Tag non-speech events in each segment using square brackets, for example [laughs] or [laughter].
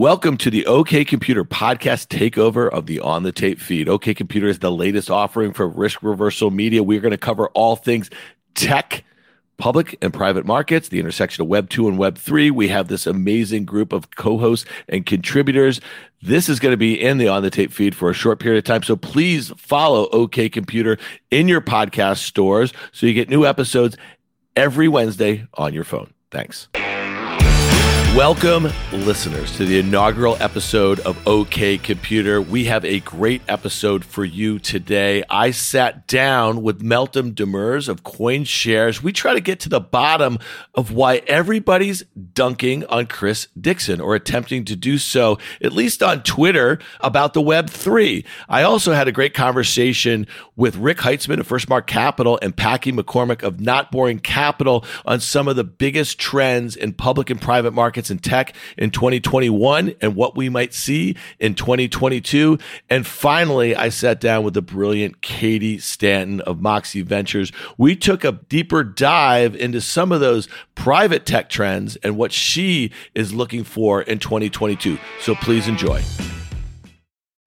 Welcome to the OK Computer podcast takeover of the On the Tape feed. OK Computer is the latest offering for risk reversal media. We're going to cover all things tech, public and private markets, the intersection of Web 2 and Web 3. We have this amazing group of co hosts and contributors. This is going to be in the On the Tape feed for a short period of time. So please follow OK Computer in your podcast stores so you get new episodes every Wednesday on your phone. Thanks. Welcome, listeners, to the inaugural episode of OK Computer. We have a great episode for you today. I sat down with Meltem Demirors of CoinShares. We try to get to the bottom of why everybody's dunking on Chris Dixon or attempting to do so, at least on Twitter, about the Web3. I also had a great conversation with Rick Heitzmann of Firstmark Capital and Packy McCormick of Not Boring Capital on some of the biggest trends in public and private markets markets and tech in 2021 and what we might see in 2022. And finally, I sat down with the brilliant Katie Stanton of Moxie Ventures. We took a deeper dive into some of those private tech trends and what she is looking for in 2022. So please enjoy.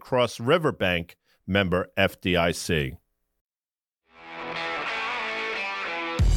Cross River Bank, member FDIC.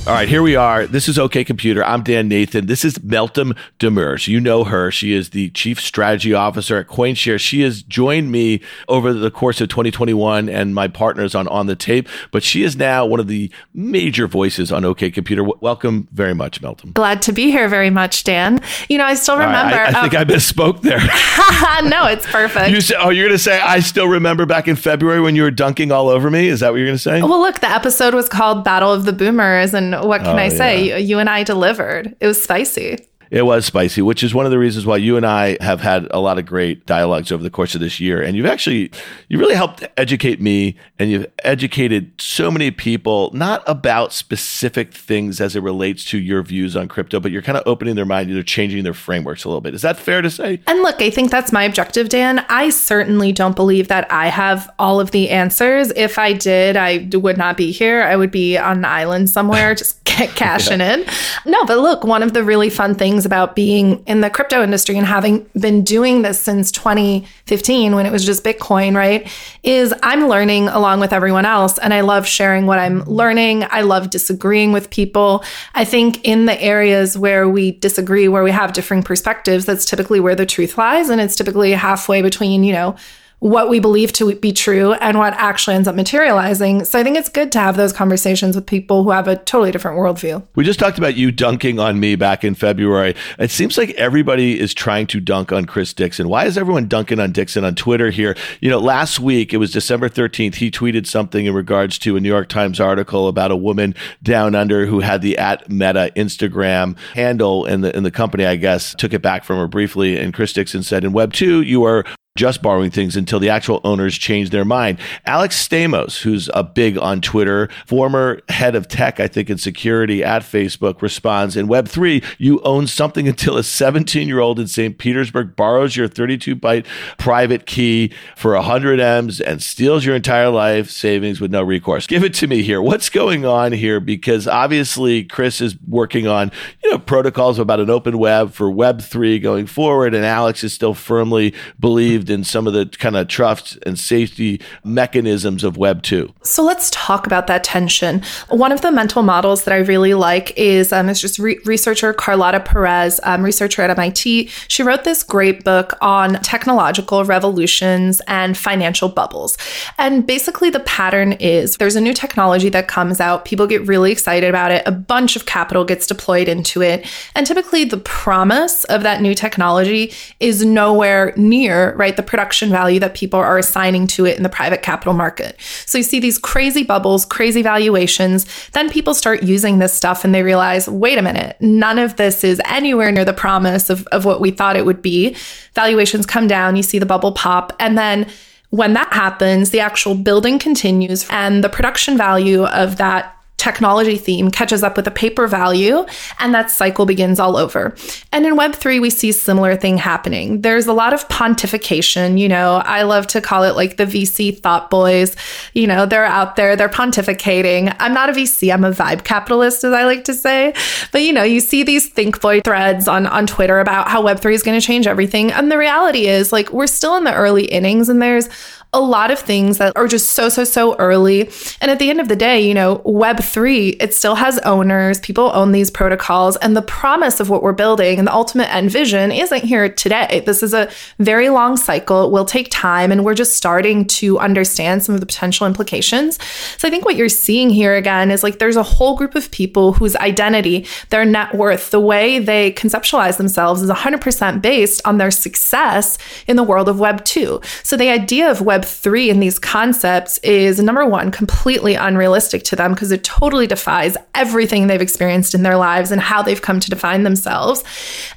All right, here we are. This is OK Computer. I'm Dan Nathan. This is Meltem Demirors. You know her. She is the Chief Strategy Officer at CoinShare. She has joined me over the course of 2021 and my partners on On the Tape, but she is now one of the major voices on OK Computer. W- welcome very much, Meltem. Glad to be here very much, Dan. You know, I still remember. Right, I, I think uh, I misspoke there. [laughs] no, it's perfect. You say, oh, you're going to say, I still remember back in February when you were dunking all over me? Is that what you're going to say? Well, look, the episode was called Battle of the Boomers and what can oh, I say? Yeah. You, you and I delivered. It was spicy. It was spicy, which is one of the reasons why you and I have had a lot of great dialogues over the course of this year. And you've actually, you really helped educate me and you've educated so many people, not about specific things as it relates to your views on crypto, but you're kind of opening their mind, you're changing their frameworks a little bit. Is that fair to say? And look, I think that's my objective, Dan. I certainly don't believe that I have all of the answers. If I did, I would not be here. I would be on an island somewhere, [laughs] just cashing [laughs] yeah. in. No, but look, one of the really fun things things about being in the crypto industry and having been doing this since 2015 when it was just Bitcoin, right? Is I'm learning along with everyone else. And I love sharing what I'm learning. I love disagreeing with people. I think in the areas where we disagree, where we have differing perspectives, that's typically where the truth lies. And it's typically halfway between, you know, what we believe to be true and what actually ends up materializing. So I think it's good to have those conversations with people who have a totally different worldview. We just talked about you dunking on me back in February. It seems like everybody is trying to dunk on Chris Dixon. Why is everyone dunking on Dixon on Twitter here? You know, last week, it was December 13th, he tweeted something in regards to a New York Times article about a woman down under who had the at Meta Instagram handle and the, and the company, I guess, took it back from her briefly. And Chris Dixon said, in Web 2, you are just borrowing things until the actual owners change their mind. Alex Stamos, who's a big on Twitter, former head of tech, I think, and security at Facebook, responds in Web3, you own something until a 17 year old in St. Petersburg borrows your 32 byte private key for 100 M's and steals your entire life savings with no recourse. Give it to me here. What's going on here? Because obviously, Chris is working on, you know, protocols about an open web for Web3 going forward, and Alex is still firmly believes believed in some of the kind of trust and safety mechanisms of Web 2. So let's talk about that tension. One of the mental models that I really like is um, it's just re- researcher Carlota Perez, um, researcher at MIT. She wrote this great book on technological revolutions and financial bubbles. And basically, the pattern is there's a new technology that comes out, people get really excited about it, a bunch of capital gets deployed into it. And typically, the promise of that new technology is nowhere near, right? Right? The production value that people are assigning to it in the private capital market. So you see these crazy bubbles, crazy valuations. Then people start using this stuff and they realize, wait a minute, none of this is anywhere near the promise of, of what we thought it would be. Valuations come down, you see the bubble pop, and then when that happens, the actual building continues and the production value of that technology theme catches up with a paper value and that cycle begins all over. And in Web3, we see similar thing happening. There's a lot of pontification. You know, I love to call it like the VC thought boys. You know, they're out there, they're pontificating. I'm not a VC, I'm a vibe capitalist, as I like to say. But, you know, you see these think boy threads on, on Twitter about how Web3 is going to change everything. And the reality is, like, we're still in the early innings and there's a lot of things that are just so, so, so early. And at the end of the day, you know, Web3, it still has owners, people own these protocols, and the promise of what we're building and the ultimate end vision isn't here today. This is a very long cycle. It will take time, and we're just starting to understand some of the potential implications. So I think what you're seeing here again is like there's a whole group of people whose identity, their net worth, the way they conceptualize themselves is 100% based on their success in the world of Web 2. So the idea of Web Web3 and these concepts is number one, completely unrealistic to them because it totally defies everything they've experienced in their lives and how they've come to define themselves.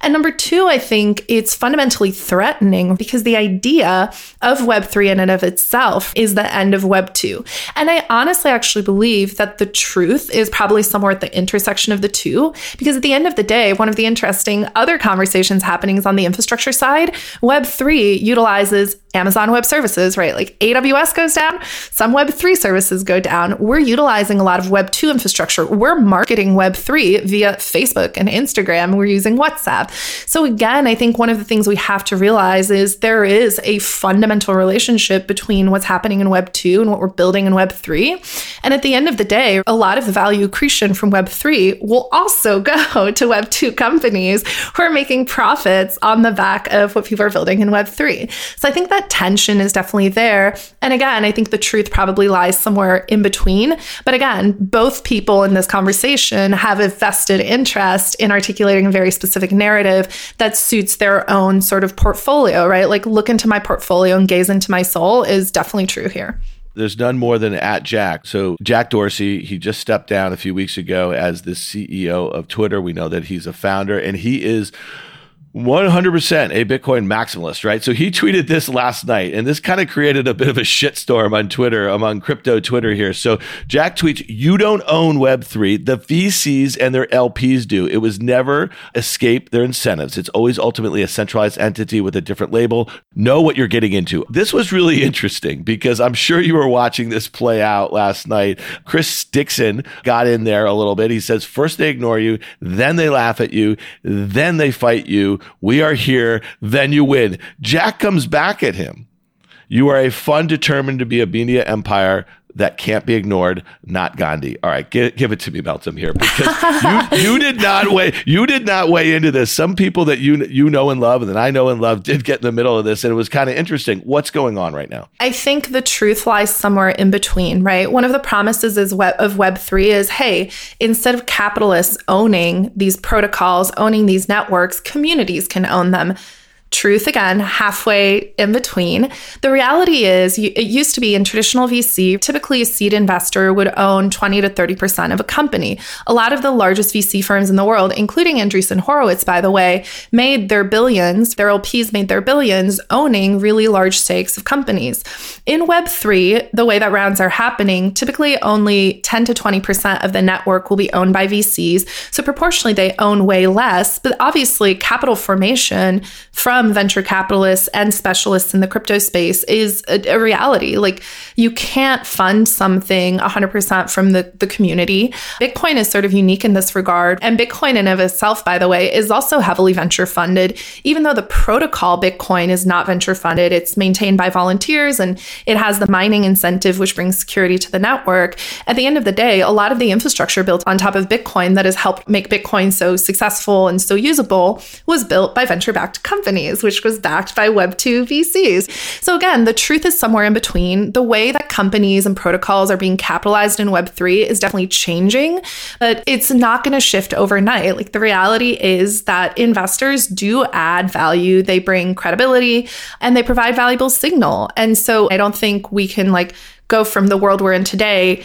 And number two, I think it's fundamentally threatening because the idea of Web3 in and of itself is the end of Web2. And I honestly actually believe that the truth is probably somewhere at the intersection of the two because at the end of the day, one of the interesting other conversations happening is on the infrastructure side. Web3 utilizes Amazon Web Services, right? Like AWS goes down, some Web3 services go down. We're utilizing a lot of Web2 infrastructure. We're marketing Web3 via Facebook and Instagram. We're using WhatsApp. So, again, I think one of the things we have to realize is there is a fundamental relationship between what's happening in Web2 and what we're building in Web3. And at the end of the day, a lot of the value accretion from Web3 will also [laughs] go to Web2 companies who are making profits on the back of what people are building in Web3. So, I think that tension is definitely there. And again, I think the truth probably lies somewhere in between. But again, both people in this conversation have a vested interest in articulating a very specific narrative that suits their own sort of portfolio, right? Like, look into my portfolio and gaze into my soul is definitely true here there's none more than at Jack. So Jack Dorsey, he just stepped down a few weeks ago as the CEO of Twitter. We know that he's a founder and he is 100% a Bitcoin maximalist, right? So he tweeted this last night, and this kind of created a bit of a shitstorm on Twitter, among crypto Twitter here. So Jack tweets, You don't own Web3. The VCs and their LPs do. It was never escape their incentives. It's always ultimately a centralized entity with a different label. Know what you're getting into. This was really interesting because I'm sure you were watching this play out last night. Chris Dixon got in there a little bit. He says, First they ignore you, then they laugh at you, then they fight you we are here. Then you win. Jack comes back at him. You are a fun, determined to be a media empire that can't be ignored, not Gandhi. All right, give, give it to me, Meltem here, because you, you did not weigh you did not weigh into this. Some people that you you know and love, and that I know and love, did get in the middle of this, and it was kind of interesting. What's going on right now? I think the truth lies somewhere in between, right? One of the promises is web, of Web three is, hey, instead of capitalists owning these protocols, owning these networks, communities can own them truth again, halfway in between. The reality is, it used to be in traditional VC, typically a seed investor would own 20 to 30% of a company. A lot of the largest VC firms in the world, including Andreessen Horowitz, by the way, made their billions, their LPs made their billions owning really large stakes of companies. In Web3, the way that rounds are happening, typically only 10 to 20% of the network will be owned by VCs. So proportionally, they own way less. But obviously, capital formation from from venture capitalists and specialists in the crypto space is a, a reality. Like you can't fund something 100% from the, the community. Bitcoin is sort of unique in this regard. And Bitcoin in of itself, by the way, is also heavily venture funded. Even though the protocol Bitcoin is not venture funded, it's maintained by volunteers and it has the mining incentive, which brings security to the network. At the end of the day, a lot of the infrastructure built on top of Bitcoin that has helped make Bitcoin so successful and so usable was built by venture backed companies companies, which was backed by Web2 VCs. So again, the truth is somewhere in between. The way that companies and protocols are being capitalized in Web3 is definitely changing, but it's not going to shift overnight. Like the reality is that investors do add value, they bring credibility, and they provide valuable signal. And so I don't think we can like go from the world we're in today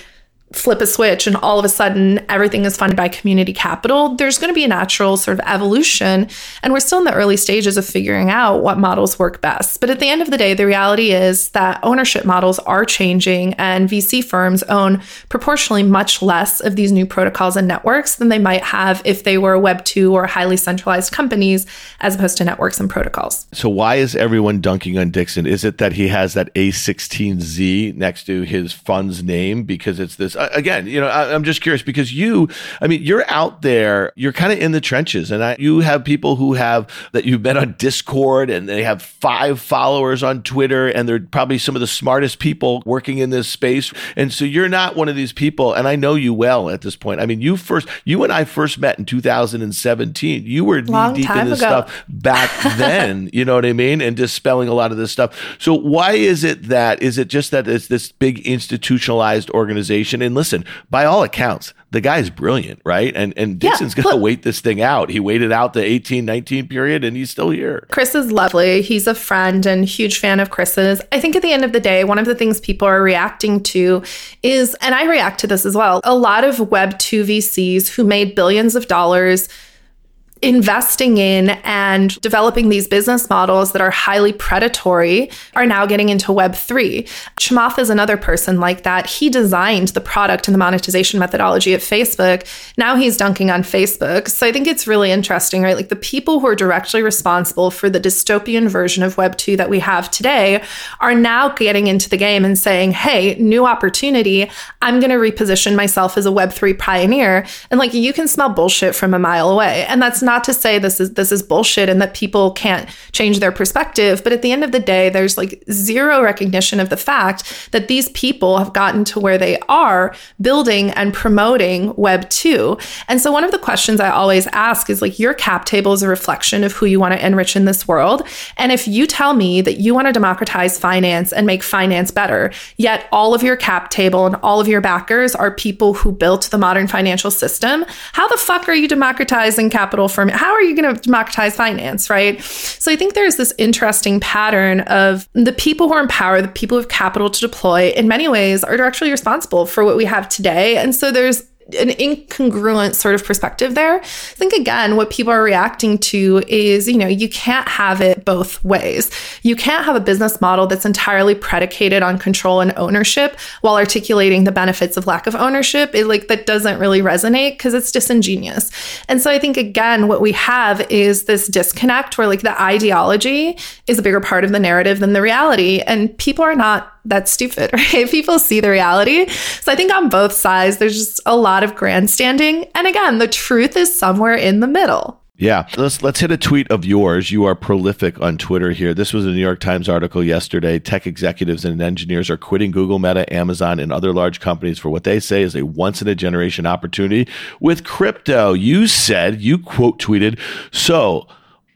flip a switch and all of a sudden everything is funded by community capital, there's going to be a natural sort of evolution. And we're still in the early stages of figuring out what models work best. But at the end of the day, the reality is that ownership models are changing and VC firms own proportionally much less of these new protocols and networks than they might have if they were Web 2 or highly centralized companies as opposed to networks and protocols. So, why is everyone dunking on Dixon? Is it that he has that A16Z next to his fund's name because it's this? Uh, again, you know, I, am just curious because you, I mean, you're out there, you're kind of in the trenches, and I, you have people who have that you've met on Discord, and they have five followers on Twitter, and they're probably some of the smartest people working in this space. And so you're not one of these people, and I know you well at this point. I mean, you first, you and I first met in 2017. You were knee deep in this ago. stuff back [laughs] then. you know what I mean? And dispelling a lot of this stuff. So why is it that? Is it just that it's this big institutionalized organization? And listen, by all accounts, the guy's brilliant, right? And and Dixon's yeah, going to wait this thing out. He waited out the 18, 19 period and he's still here. Chris is lovely. He's a friend and huge fan of Chris's. I think at the end of the day, one of the things people are reacting to is, and I react to this as well, a lot of Web2 VCs who made billions of dollars investing in and developing these business models that are highly predatory are now getting into Web3. Chamath is another person like that. He designed the product and the monetization methodology at Facebook. Now he's dunking on Facebook. So I think it's really interesting, right? Like the people who are directly responsible for the dystopian version of Web2 that we have today are now getting into the game and saying, hey, new opportunity. I'm going to reposition myself as a Web3 pioneer. And like you can smell bullshit from a mile away. And that's not not to say this is this is bullshit and that people can't change their perspective, but at the end of the day, there's like zero recognition of the fact that these people have gotten to where they are building and promoting Web 2. And so one of the questions I always ask is like your cap table is a reflection of who you want to enrich in this world. And if you tell me that you want to democratize finance and make finance better, yet all of your cap table and all of your backers are people who built the modern financial system, how the fuck are you democratizing capital for how are you going to democratize finance, right? So I think there's this interesting pattern of the people who are in power, the people who have capital to deploy, in many ways are directly responsible for what we have today. And so there's an incongruent sort of perspective there. I think again, what people are reacting to is, you know, you can't have it both ways. You can't have a business model that's entirely predicated on control and ownership while articulating the benefits of lack of ownership. It like that doesn't really resonate because it's disingenuous. And so I think again, what we have is this disconnect where like the ideology is a bigger part of the narrative than the reality. And people are not that stupid, [laughs] right? People see the reality. So I think on both sides, there's just a lot of grandstanding. And again, the truth is somewhere in the middle. Yeah, let's let's hit a tweet of yours. You are prolific on Twitter here. This was a New York Times article yesterday. Tech executives and engineers are quitting Google, Meta, Amazon, and other large companies for what they say is a once in a generation opportunity with crypto. You said you quote tweeted, "So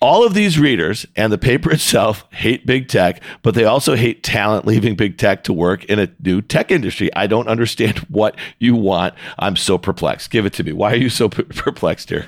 all of these readers and the paper [laughs] itself hate big tech, but they also hate talent leaving big tech to work in a new tech industry. I don't understand [laughs] what you want. I'm so perplexed. Give it to me. Why are you so [laughs] perplexed here?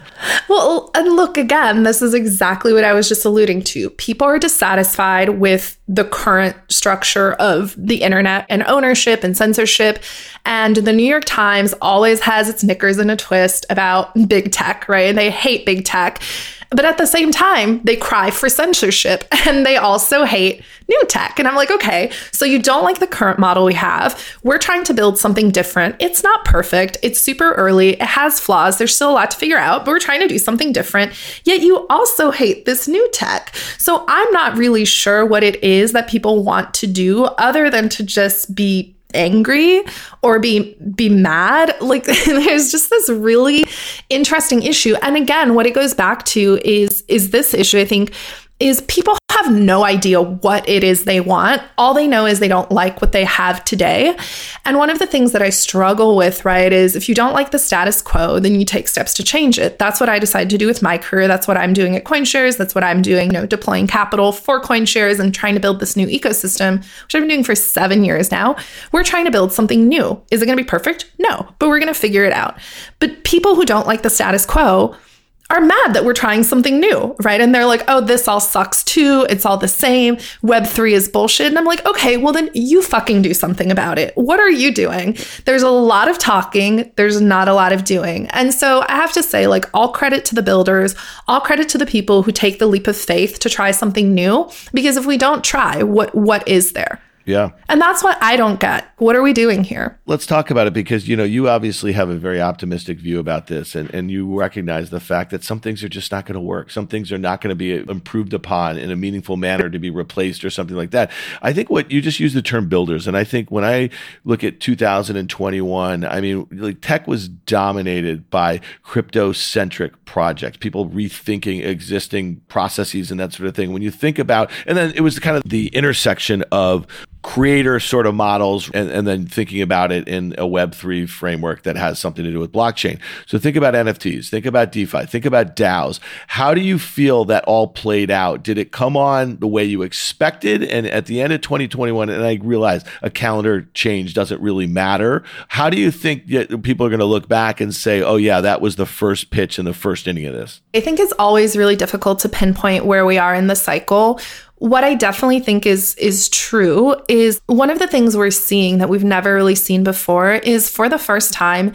Well, and look again, this is exactly what I was just alluding to. People are dissatisfied with the current structure of the internet and ownership and censorship. And the New York Times always has its knickers in a twist about big tech, right? And they hate big tech. But at the same time, they cry for censorship [laughs] and they also hate new tech. And I'm like, okay, so you don't like the current model we have. We're trying to build something different. It's not perfect, it's super early, it has flaws. There's still a lot to figure out, but we're trying to do something different. Yet you also hate this new tech. So I'm not really sure what it is that people want to do other than to just be angry or be be mad. [laughs] Like there's just this really interesting issue. And again what it goes back to is is this issue i think is people have no idea what it is they want. All they know is they don't like what they have today. And one of the things that I struggle with, right, is if you don't like the status quo, then you take steps to change it. That's what I decided to do with my career. That's what I'm doing at CoinShares. That's what I'm doing, you know, deploying capital for CoinShares and trying to build this new ecosystem, which I've been doing for seven years now. We're trying to build something new. Is it going to be perfect? No, but we're going to figure it out. But people who don't like the status quo, are mad that we're trying something new, right? And they're like, oh, this all sucks too. It's all the same. Web3 is bullshit. And I'm like, okay, well, then you fucking do something about it. What are you doing? There's a lot of talking, there's not a lot of doing. And so I have to say, like, all credit to the builders, all credit to the people who take the leap of faith to try something new. Because if we don't try, what what is there? Yeah. And that's what I don't get. What are we doing here? Let's talk about it because, you know, you obviously have a very optimistic view about this and, and you recognize the fact that some things are just not going to work. Some things are not going to be improved upon in a meaningful manner to be replaced or something like that. I think what you just used the term builders. And I think when I look at 2021, I mean, like tech was dominated by crypto centric projects, people rethinking existing processes and that sort of thing. When you think about, and then it was kind of the intersection of creator sort of models and, and, then thinking about it in a web3 framework that has something to do with blockchain. So think about nfts think about defi think about daos. How do you feel that all played out? Did it come on the way you expected? And at the end of 2021 and i realize a calendar change doesn't really matter how do you think people are going to look back and say oh yeah that was the first pitch in the first inning of this i think it's always really difficult to pinpoint where we are in the cycle what I definitely think is is true is one of the things we're seeing that we've never really seen before is for the first time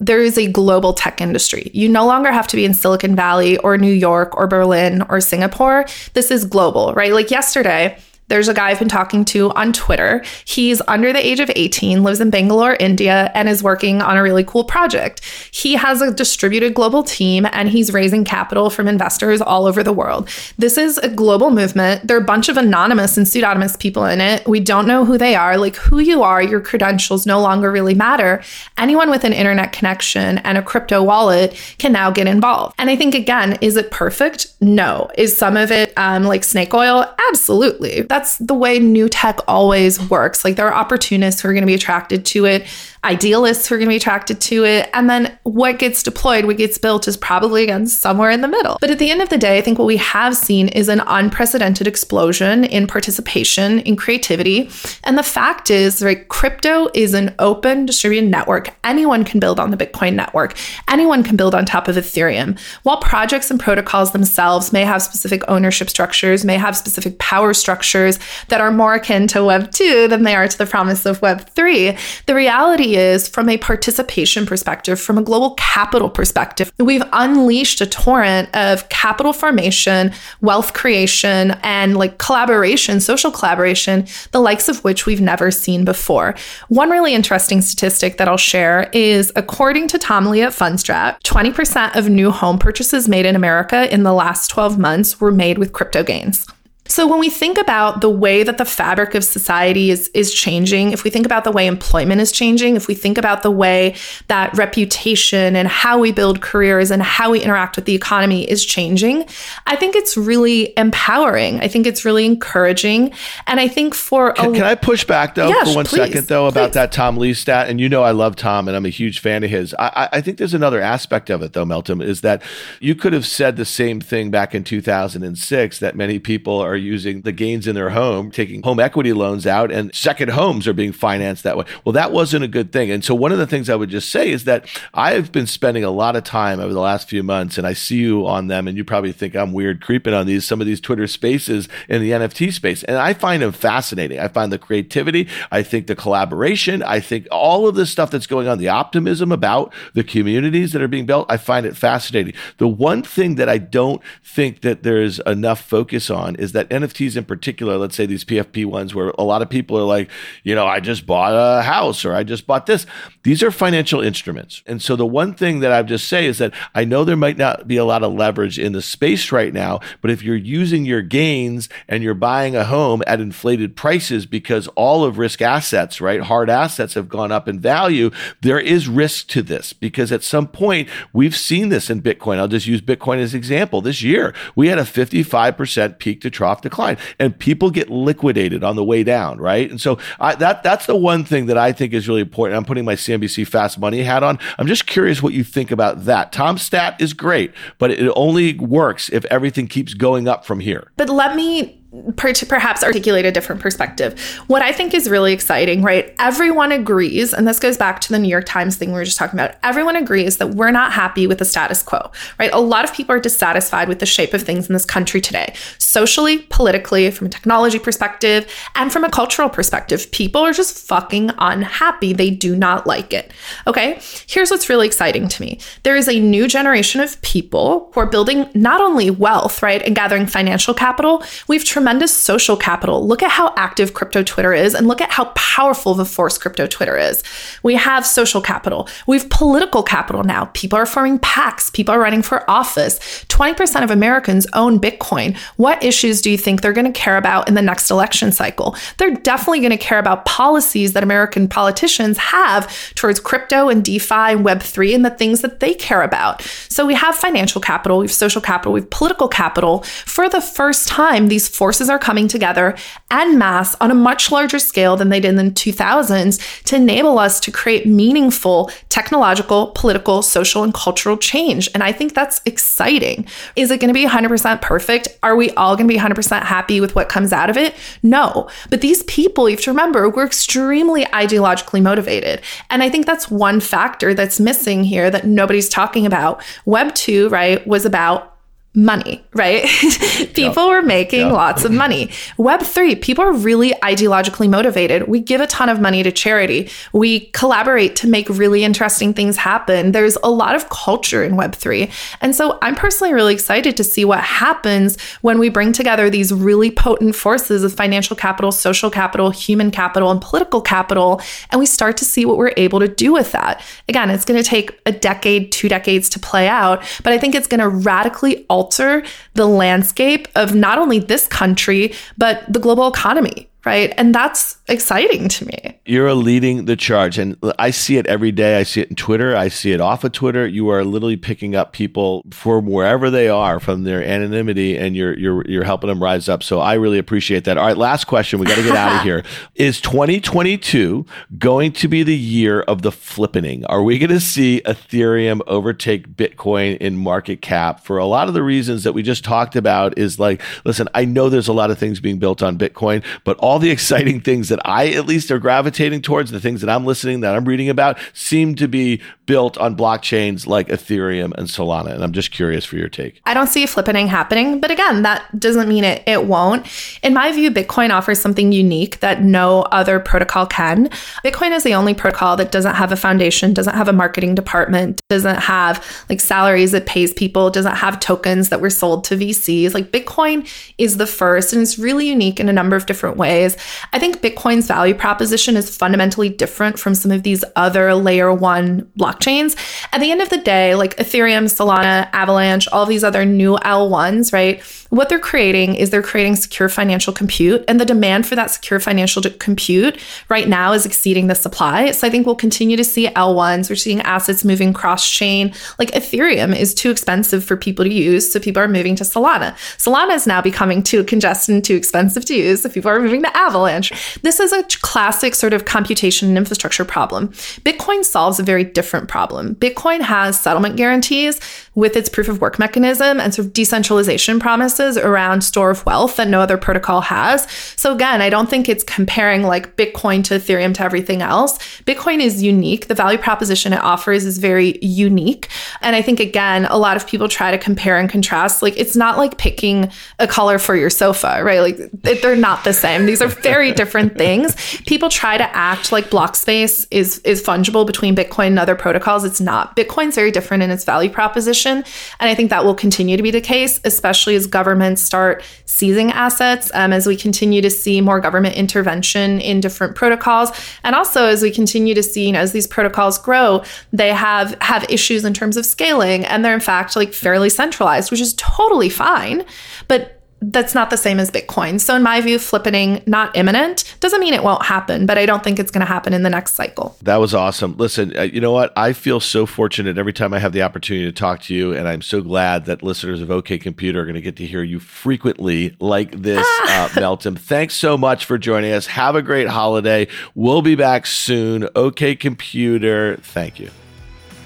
there is a global tech industry. You no longer have to be in Silicon Valley or New York or Berlin or Singapore. This is global, right? Like yesterday, there's a guy I've been talking to on Twitter. He's under the age of 18, lives in Bangalore, India, and is working on a really cool project. He has a distributed global team and he's raising capital from investors all over the world. This is a global movement. There are a bunch of anonymous and pseudonymous people in it. We don't know who they are. Like who you are, your credentials no longer really matter. Anyone with an internet connection and a crypto wallet can now get involved. And I think, again, is it perfect? No. Is some of it um, like snake oil? Absolutely. That's that's the way new tech always works. Like there are opportunists who are going to be attracted to it idealists who are going to be attracted to it. And then what gets deployed, what gets built is probably again somewhere in the middle. But at the end of the day, I think what we have seen is an unprecedented explosion in participation, in creativity. And the fact is, right, crypto is an open distributed network. Anyone can build on the Bitcoin network, anyone can build on top of Ethereum. While projects and protocols themselves may have specific ownership structures, may have specific power structures that are more akin to Web 2 than they are to the promise of Web 3, the reality is from a participation perspective, from a global capital perspective, we've unleashed a torrent of capital formation, wealth creation, and like collaboration, social collaboration, the likes of which we've never seen before. One really interesting statistic that I'll share is according to Tom Lee at Fundstrat, 20% of new home purchases made in America in the last 12 months were made with crypto gains. So when we think about the way that the fabric of society is is changing, if we think about the way employment is changing, if we think about the way that reputation and how we build careers and how we interact with the economy is changing, I think it's really empowering. I think it's really encouraging. And I think for Can, a, can I push back though for one please, second though about please. that Tom Lee stat? And you know I love Tom and I'm a huge fan of his. I, I think there's another aspect of it though, Meltem, is that you could have said the same thing back in 2006 that many people are using the gains in their home, taking home equity loans out, and second homes are being financed that way. Well, that wasn't a good thing. And so, one of the things I would just say is that I've been spending a lot of time over the last few months, and I see you on them, and you probably think I'm weird creeping on these, some of these Twitter spaces in the NFT space. And I find them fascinating. I find the creativity, I think the collaboration, I think all of this stuff that's going on, the optimism about the communities that are being built, I find it fascinating. The one thing that I don't think that there's enough focus on is that NFTs in particular, let's say these PFP ones where a lot of people are like, you know, I just bought a house or I just bought this. These are financial instruments. And so the one thing that I've just say is that I know there might not be a lot of leverage in the space right now, but if you're using your gains and you're buying a home at inflated prices because all of risk assets, right, hard assets have gone up in value, there is risk to this because at some point we've seen this in Bitcoin. I'll just use Bitcoin as an example. This year, we had a 55% peak to trough decline, and people get liquidated on the way down, right? And so I, that that's the one thing that I think is really important. I'm putting my CNBC Fast Money hat on. I'm just curious what you think about that. Tom's stat is great, but it only works if everything keeps going up from here. But let me perhaps articulate a different perspective. What I think is really exciting, right? Everyone agrees, and this goes back to the New York Times thing we were just talking about. Everyone agrees that we're not happy with the status quo, right? A lot of people are dissatisfied with the shape of things in this country today, socially, politically, from a technology perspective, and from a cultural perspective. People are just fucking unhappy. They do not like it. Okay. Here's what's really exciting to me there is a new generation of people who are building not only wealth, right, and gathering financial capital. We've tremendous social capital. Look at how active crypto Twitter is and look at how powerful the force crypto Twitter is. We have social capital. We have political capital now. People are forming PACs. People are running for office. 20% of Americans own Bitcoin. What issues do you think they're going to care about in the next election cycle? They're definitely going to care about policies that American politicians have towards crypto and DeFi and Web3 and the things that they care about. So we have financial capital, we have social capital, we have political capital. For the first time, these four forces are coming together en masse on a much larger scale than they did in the 2000s to enable us to create meaningful technological, political, social, and cultural change. And I think that's exciting. Is it going to be 100% perfect? Are we all going to be 100% happy with what comes out of it? No. But these people, you have to remember, we're extremely ideologically motivated. And I think that's one factor that's missing here that nobody's talking about. Web 2, right, was about money, right? [laughs] people yep. were making yep. lots of money. [clears throat] Web3, people are really ideologically motivated. We give a ton of money to charity. We collaborate to make really interesting things happen. There's a lot of culture in Web3. And so I'm personally really excited to see what happens when we bring together these really potent forces of financial capital, social capital, human capital, and political capital. And we start to see what we're able to do with that. Again, it's going to take a decade, two decades to play out, but I think it's going to radically alter alter the landscape of not only this country, but the global economy right? And that's exciting to me. You're leading the charge. And I see it every day. I see it in Twitter. I see it off of Twitter. You are literally picking up people from wherever they are from their anonymity and you're you're you're helping them rise up. So I really appreciate that. All right, last question. We got to get out of [laughs] here. Is 2022 going to be the year of the flippening? Are we going to see Ethereum overtake Bitcoin in market cap for a lot of the reasons that we just talked about is like, listen, I know there's a lot of things being built on Bitcoin, but all all the exciting things that I at least are gravitating towards, the things that I'm listening, that I'm reading about, seem to be built on blockchains like Ethereum and Solana. And I'm just curious for your take. I don't see flippening happening, but again, that doesn't mean it it won't. In my view, Bitcoin offers something unique that no other protocol can. Bitcoin is the only protocol that doesn't have a foundation, doesn't have a marketing department, doesn't have like salaries that pays people, doesn't have tokens that were sold to VCs. Like Bitcoin is the first and it's really unique in a number of different ways ways. I think Bitcoin's value proposition is fundamentally different from some of these other layer one blockchains. At the end of the day, like Ethereum, Solana, Avalanche, all these other new L1s, right? What they're creating is they're creating secure financial compute, and the demand for that secure financial compute right now is exceeding the supply. So I think we'll continue to see L1s. We're seeing assets moving cross chain. Like Ethereum is too expensive for people to use, so people are moving to Solana. Solana is now becoming too congested and too expensive to use, so people are moving to Avalanche. This is a classic sort of computation and infrastructure problem. Bitcoin solves a very different problem. Bitcoin has settlement guarantees with its proof of work mechanism and sort of decentralization promises around store of wealth that no other protocol has. So again, I don't think it's comparing like Bitcoin to Ethereum to everything else. Bitcoin is unique. The value proposition it offers is very unique. And I think again, a lot of people try to compare and contrast. Like it's not like picking a color for your sofa, right? Like they're not the same. These are very different [laughs] things. People try to act like block space is is fungible between Bitcoin and other protocols. It's not. Bitcoin's very different in its value proposition and I think that will continue to be the case, especially as governments start seizing assets, um, as we continue to see more government intervention in different protocols. And also as we continue to see, you know, as these protocols grow, they have have issues in terms of scaling and they're in fact like fairly centralized, which is totally fine. But that's not the same as Bitcoin. So, in my view, flippening not imminent doesn't mean it won't happen, but I don't think it's going to happen in the next cycle. That was awesome. Listen, uh, you know what? I feel so fortunate every time I have the opportunity to talk to you, and I'm so glad that listeners of OK Computer are going to get to hear you frequently like this, [laughs] uh, Meltem. Thanks so much for joining us. Have a great holiday. We'll be back soon. OK Computer, thank you.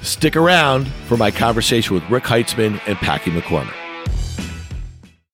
Stick around for my conversation with Rick Heitzmann and Packy McCormick.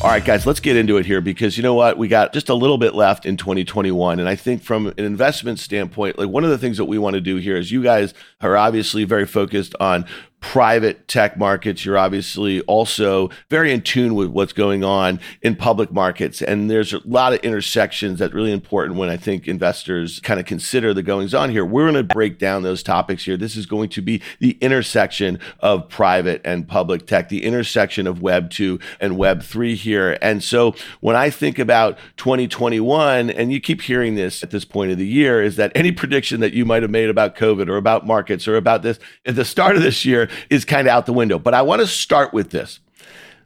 All right, guys, let's get into it here because you know what? We got just a little bit left in 2021. And I think from an investment standpoint, like one of the things that we want to do here is you guys are obviously very focused on private tech markets. You're obviously also very in tune with what's going on in public markets. And there's a lot of intersections that's really important when I think investors kind of consider the goings on here. We're going to break down those topics here. This is going to be the intersection of private and public tech, the intersection of Web 2 and Web 3 here. And so when I think about 2021, and you keep hearing this at this point of the year, is that any prediction that you might have made about COVID or about markets or about this at the start of this year is kind of out the window. But I want to start with this.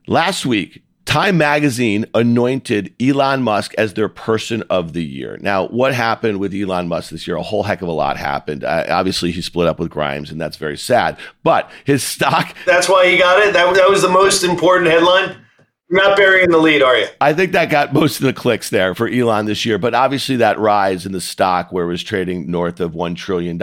Last week, Time Magazine anointed Elon Musk as their person of the year. Now, what happened with Elon Musk this year? A whole heck of a lot happened. Uh, obviously, he split up with Grimes, and that's very sad. But his stock. That's why he got it. That, that was the most important headline. You're not burying the lead, are you? I think that got most of the clicks there for Elon this year. But obviously, that rise in the stock where it was trading north of $1 trillion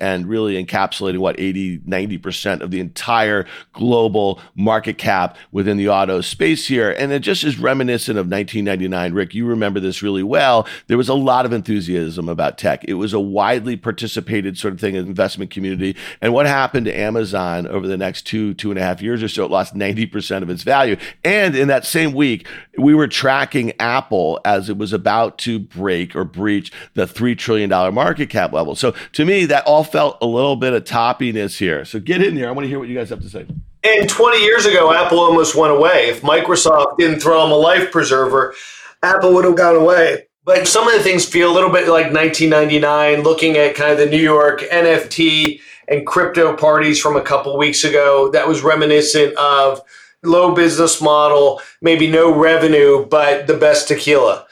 and really encapsulating what 80, 90% of the entire global market cap within the auto space here. And it just is reminiscent of 1999. Rick, you remember this really well. There was a lot of enthusiasm about tech, it was a widely participated sort of thing in the investment community. And what happened to Amazon over the next two, two and a half years or so? It lost 90% of its value. And and in that same week, we were tracking Apple as it was about to break or breach the $3 trillion market cap level. So to me, that all felt a little bit of toppiness here. So get in there. I want to hear what you guys have to say. And 20 years ago, Apple almost went away. If Microsoft didn't throw them a life preserver, Apple would have gone away. But some of the things feel a little bit like 1999, looking at kind of the New York NFT and crypto parties from a couple weeks ago. That was reminiscent of low business model, maybe no revenue, but the best tequila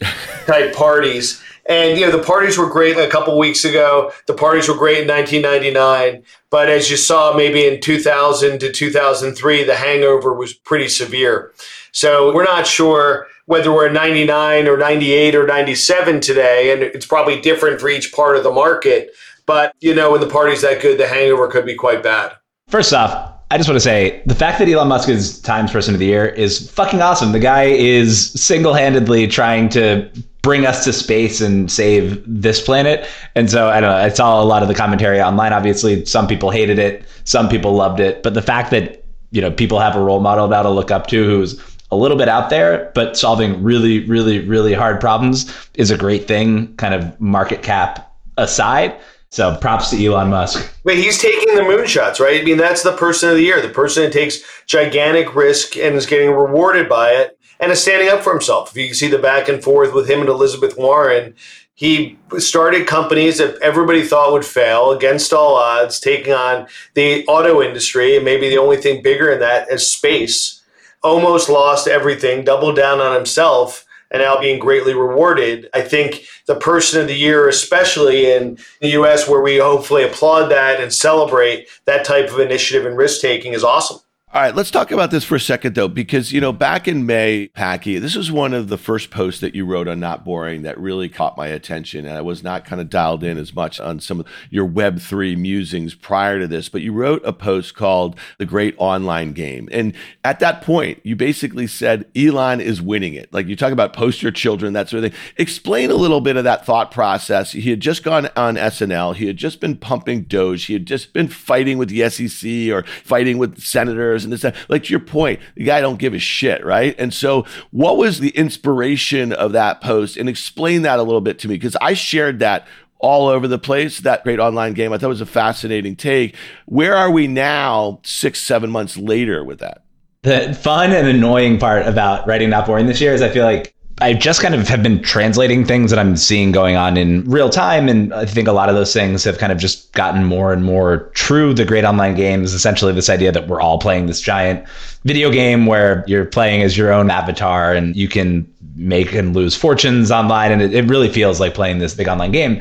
[laughs] type parties. And you know the parties were great a couple weeks ago. The parties were great in 1999, but as you saw, maybe in 2000 to 2003, the hangover was pretty severe. So we're not sure whether we're 99 or 98 or 97 today, and it's probably different for each part of the market. But you know, when the party's that good, the hangover could be quite bad. First off, I just want to say the fact that Elon Musk is Times Person of the Year is fucking awesome. The guy is single handedly trying to bring us to space and save this planet. And so I don't know. I saw a lot of the commentary online. Obviously, some people hated it, some people loved it. But the fact that you know people have a role model now to look up to who's a little bit out there, but solving really, really, really hard problems is a great thing. Kind of market cap aside. So props to Elon Musk. Wait, he's taking the moonshots, right? I mean, that's the person of the year, the person that takes gigantic risk and is getting rewarded by it and is standing up for himself. If you see the back and forth with him and Elizabeth Warren, he started companies that everybody thought would fail against all odds, taking on the auto industry, and maybe the only thing bigger in that is space. Almost lost everything, doubled down on himself and now being greatly rewarded. I think the person of the year, especially in the US, where we hopefully applaud that and celebrate that type of initiative and risk taking, is awesome. All right, let's talk about this for a second, though, because, you know, back in May, Packy, this was one of the first posts that you wrote on Not Boring that really caught my attention. And I was not kind of dialed in as much on some of your Web3 musings prior to this, but you wrote a post called The Great Online Game. And at that point, you basically said Elon is winning it. Like you talk about post your children, that sort of thing. Explain a little bit of that thought process. He had just gone on SNL, he had just been pumping Doge, he had just been fighting with the SEC or fighting with senators and this, that. like to your point, the guy don't give a shit, right? And so, what was the inspiration of that post? And explain that a little bit to me because I shared that all over the place. That great online game, I thought was a fascinating take. Where are we now, six, seven months later, with that? The fun and annoying part about writing Not Boring this year is I feel like I just kind of have been translating things that I'm seeing going on in real time. And I think a lot of those things have kind of just gotten more and more true. The great online game is essentially this idea that we're all playing this giant video game where you're playing as your own avatar and you can make and lose fortunes online. And it, it really feels like playing this big online game.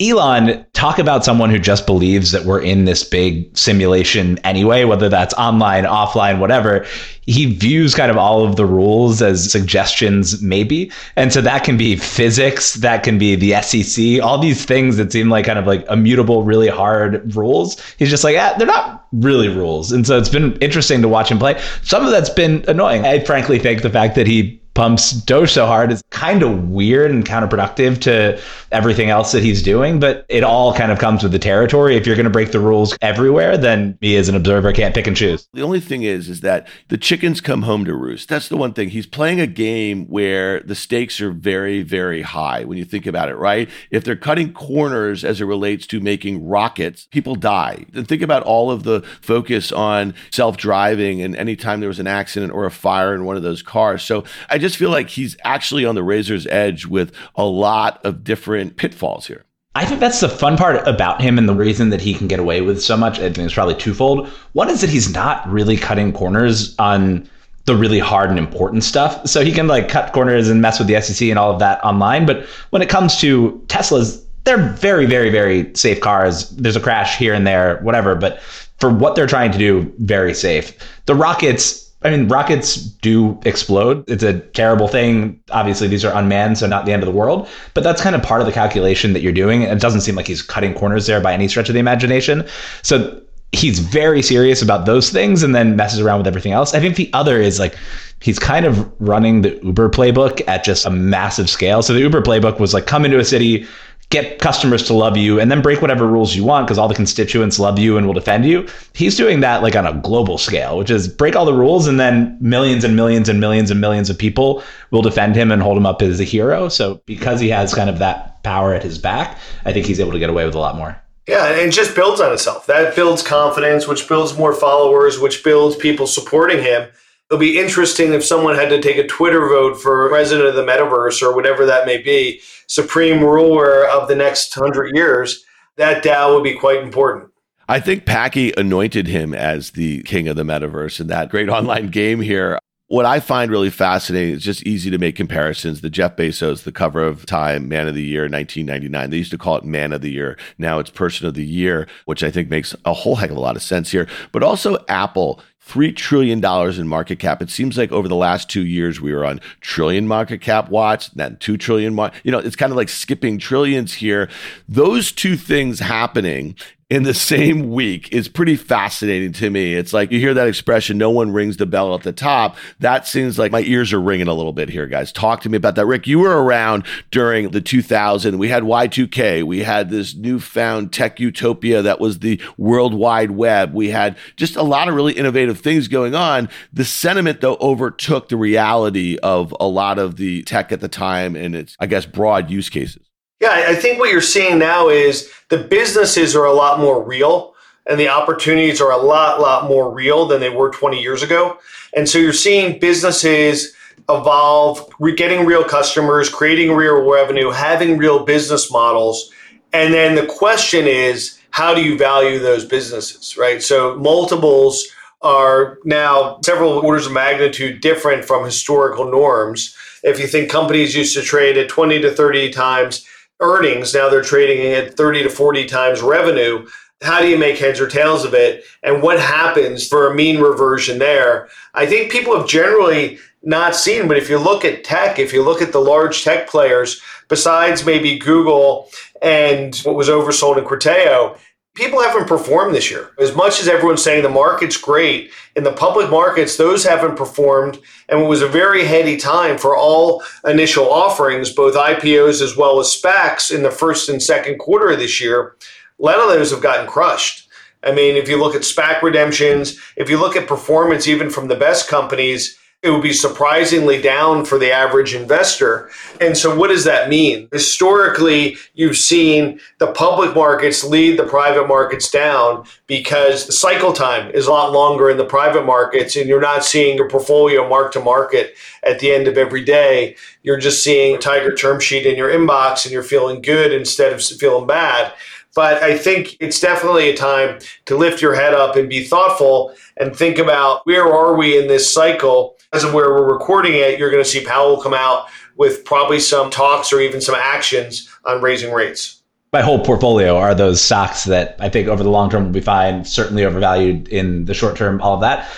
Elon, talk about someone who just believes that we're in this big simulation anyway, whether that's online, offline, whatever. He views kind of all of the rules as suggestions, maybe. And so that can be physics, that can be the SEC, all these things that seem like kind of like immutable, really hard rules. He's just like, ah, they're not really rules. And so it's been interesting to watch him play. Some of that's been annoying. I frankly think the fact that he pumps Doge so hard is kind of weird and counterproductive to everything else that he's doing. But it all kind of comes with the territory. If you're going to break the rules everywhere, then me as an observer can't pick and choose. The only thing is, is that the chickens come home to roost. That's the one thing. He's playing a game where the stakes are very, very high when you think about it, right? If they're cutting corners as it relates to making rockets, people die. And think about all of the focus on self driving and anytime there was an accident or a fire in one of those cars. So I just just feel like he's actually on the razor's edge with a lot of different pitfalls here. I think that's the fun part about him and the reason that he can get away with so much. I think it's probably twofold. One is that he's not really cutting corners on the really hard and important stuff. So he can like cut corners and mess with the SEC and all of that online. But when it comes to Teslas, they're very, very, very safe cars. There's a crash here and there, whatever. But for what they're trying to do, very safe. The rockets I mean, rockets do explode. It's a terrible thing. Obviously, these are unmanned, so not the end of the world. But that's kind of part of the calculation that you're doing. It doesn't seem like he's cutting corners there by any stretch of the imagination. So he's very serious about those things and then messes around with everything else. I think the other is like he's kind of running the Uber playbook at just a massive scale. So the Uber playbook was like come into a city, get customers to love you and then break whatever rules you want because all the constituents love you and will defend you. He's doing that like on a global scale, which is break all the rules and then millions and millions and millions and millions of people will defend him and hold him up as a hero. So because he has kind of that power at his back, I think he's able to get away with a lot more. Yeah, and it just builds on itself. That builds confidence, which builds more followers, which builds people supporting him. It'll be interesting if someone had to take a Twitter vote for president of the metaverse or whatever that may be, supreme ruler of the next hundred years. That DAO would be quite important. I think Packy anointed him as the king of the metaverse in that great [laughs] online game here. What I find really fascinating is just easy to make comparisons. The Jeff Bezos, the cover of Time, Man of the Year, 1999. They used to call it Man of the Year. Now it's Person of the Year, which I think makes a whole heck of a lot of sense here. But also Apple. $3 trillion in market cap. It seems like over the last two years, we were on trillion market cap watch, then 2 trillion. You know, it's kind of like skipping trillions here. Those two things happening in the same week is pretty fascinating to me. It's like you hear that expression, no one rings the bell at the top. That seems like my ears are ringing a little bit here, guys. Talk to me about that. Rick, you were around during the 2000. We had Y2K. We had this newfound tech utopia that was the World Wide Web. We had just a lot of really innovative things going on. The sentiment, though, overtook the reality of a lot of the tech at the time and its, I guess, broad use cases. Yeah, I think what you're seeing now is the businesses are a lot more real and the opportunities are a lot, lot more real than they were 20 years ago. And so you're seeing businesses evolve, getting real customers, creating real revenue, having real business models. And then the question is, how do you value those businesses, right? So multiples are now several orders of magnitude different from historical norms. If you think companies used to trade at 20 to 30 times earnings. Now they're trading at 30 to 40 times revenue. How do you make heads or tails of it? And what happens for a mean reversion there? I think people have generally not seen, but if you look at tech, if you look at the large tech players, besides maybe Google and what was oversold in Criteo, people haven't performed this year. As much as everyone's saying the market's great, in the public markets, those haven't performed. And it was a very heady time for all initial offerings, both IPOs as well as SPACs in the first and second quarter of this year. A lot of those have gotten crushed. I mean, if you look at SPAC redemptions, if you look at performance even from the best companies, it would be surprisingly down for the average investor. And so, what does that mean? Historically, you've seen the public markets lead the private markets down because the cycle time is a lot longer in the private markets, and you're not seeing your portfolio mark to market at the end of every day. You're just seeing a Tiger term sheet in your inbox, and you're feeling good instead of feeling bad. But I think it's definitely a time to lift your head up and be thoughtful and think about where are we in this cycle. As of where we're recording it, you're going to see Powell come out with probably some talks or even some actions on raising rates. My whole portfolio are those stocks that I think over the long term will be fine, certainly overvalued in the short term, all of that.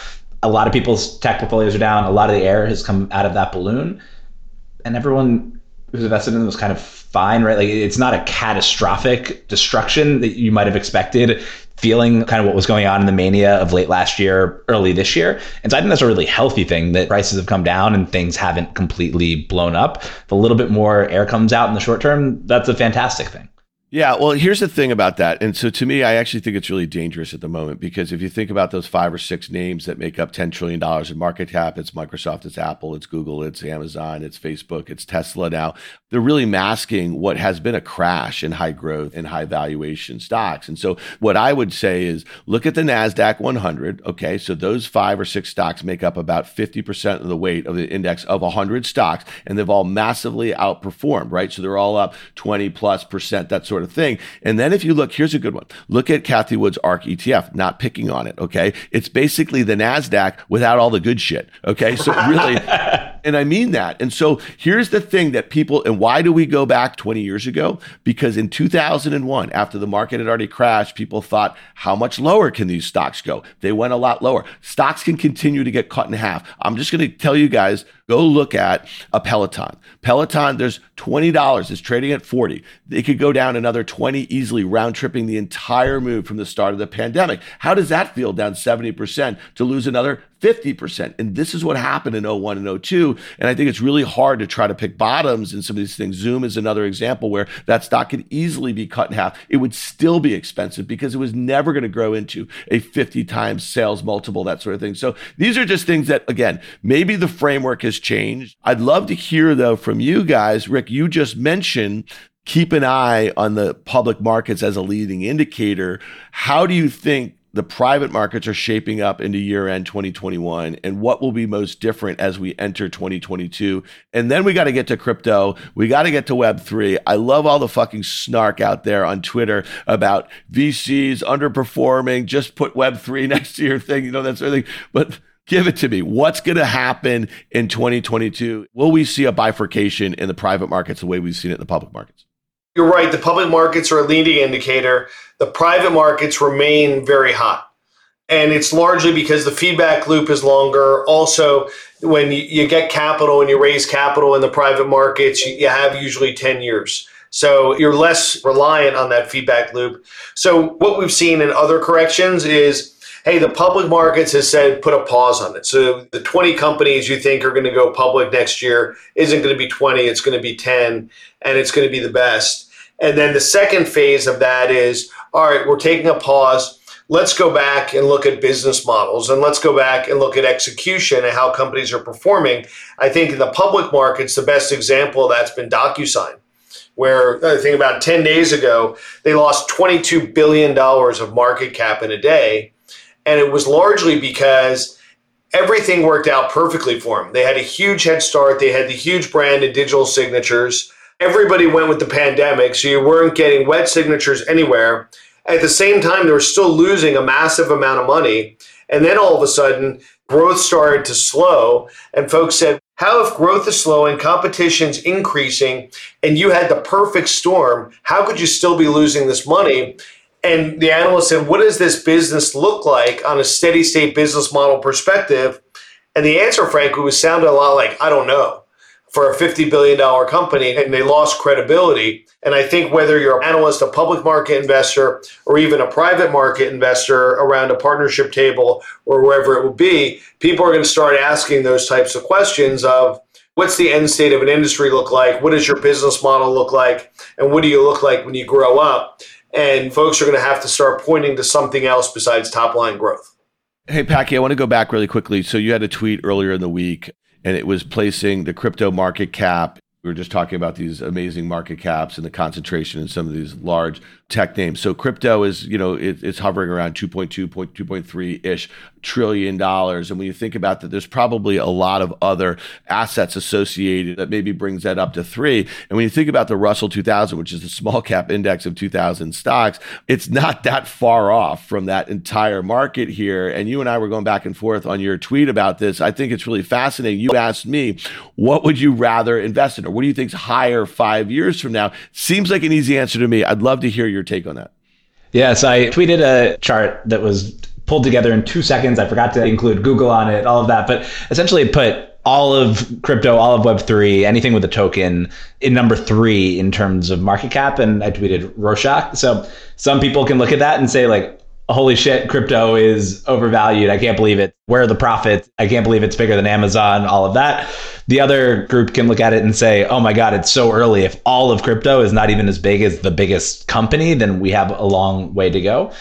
A lot of people's tech portfolios are down. A lot of the air has come out of that balloon. And everyone who's invested in them was kind of fine, right? Like it's not a catastrophic destruction that you might have expected, feeling kind of what was going on in the mania of late last year, early this year. And so I think that's a really healthy thing that prices have come down and things haven't completely blown up. If a little bit more air comes out in the short term, that's a fantastic thing. Yeah, well, here's the thing about that. And so to me, I actually think it's really dangerous at the moment because if you think about those five or six names that make up $10 trillion in market cap, it's Microsoft, it's Apple, it's Google, it's Amazon, it's Facebook, it's Tesla now. They're really masking what has been a crash in high growth and high valuation stocks. And so what I would say is look at the NASDAQ 100. Okay. So those five or six stocks make up about 50% of the weight of the index of 100 stocks, and they've all massively outperformed, right? So they're all up 20 plus percent, that sort sort of thing. And then if you look, here's a good one. Look at Cathie Wood's ARK ETF, not picking on it. Okay. It's basically the NASDAQ without all the good shit. Okay. So [laughs] really, and I mean that. And so here's the thing that people, and why do we go back 20 years ago? Because in 2001, after the market had already crashed, people thought, how much lower can these stocks go? They went a lot lower. Stocks can continue to get cut in half. I'm just going to tell you guys Go look at a Peloton. Peloton, there's $20. It's trading at 40. It could go down another 20 easily, round tripping the entire move from the start of the pandemic. How does that feel down 70% to lose another 50%. And this is what happened in 01 and 02. And I think it's really hard to try to pick bottoms in some of these things. Zoom is another example where that stock could easily be cut in half. It would still be expensive because it was never going to grow into a 50 times sales multiple, that sort of thing. So these are just things that, again, maybe the framework has changed. I'd love to hear, though, from you guys. Rick, you just mentioned keep an eye on the public markets as a leading indicator. How do you think the private markets are shaping up into year end 2021 and what will be most different as we enter 2022. And then we got to get to crypto. We got to get to Web3. I love all the fucking snark out there on Twitter about VCs underperforming. Just put Web3 [laughs] next to your thing, you know, that sort of thing. But give it to me. What's going to happen in 2022? Will we see a bifurcation in the private markets the way we've seen it in the public markets? You're right. The public markets are a leading indicator. The private markets remain very hot. And it's largely because the feedback loop is longer. Also, when you get capital and you raise capital in the private markets, you have usually 10 years. So you're less reliant on that feedback loop. So what we've seen in other corrections is hey, the public markets has said put a pause on it. So the 20 companies you think are going to go public next year isn't going to be 20, it's going to be 10, and it's going to be the best. And then the second phase of that is all right, we're taking a pause. Let's go back and look at business models and let's go back and look at execution and how companies are performing. I think in the public markets, the best example of that's been DocuSign, where I think about 10 days ago, they lost $22 billion of market cap in a day. And it was largely because everything worked out perfectly for them. They had a huge head start, they had the huge brand and digital signatures everybody went with the pandemic, so you weren't getting wet signatures anywhere. At the same time, they were still losing a massive amount of money. And then all of a sudden, growth started to slow. And folks said, How if growth is slowing, competition's increasing, and you had the perfect storm? How could you still be losing this money? And the analyst said, What does this business look like on a steady state business model perspective? And the answer, frankly, was sounded a lot like, I don't know for a $50 billion company and they lost credibility. And I think whether you're an analyst, a public market investor, or even a private market investor around a partnership table or wherever it will be, people are going to start asking those types of questions of what's the end state of an industry look like? What does your business model look like? And what do you look like when you grow up? And folks are going to have to start pointing to something else besides top line growth. Hey, Packy, I want to go back really quickly. So you had a tweet earlier in the week, and it was placing the crypto market cap we were just talking about these amazing market caps and the concentration in some of these large tech names. So crypto is, you know, it, it's hovering around 2.2, 2.3 ish trillion dollars. And when you think about that, there's probably a lot of other assets associated that maybe brings that up to three. And when you think about the Russell 2000, which is the small cap index of 2000 stocks, it's not that far off from that entire market here. And you and I were going back and forth on your tweet about this. I think it's really fascinating. You asked me, what would you rather invest in? Or what do you think's higher five years from now? Seems like an easy answer to me. I'd love to hear your take on that. Yes, I tweeted a chart that was pulled together in two seconds. I forgot to include Google on it, all of that, but essentially it put all of crypto, all of Web3, anything with a token in number three in terms of market cap. And I tweeted Rorschach. So some people can look at that and say, like, holy shit, crypto is overvalued. I can't believe it. Where are the profits? I can't believe it's bigger than Amazon, all of that. The other group can look at it and say, oh my God, it's so early. If all of crypto is not even as big as the biggest company, then we have a long way to go.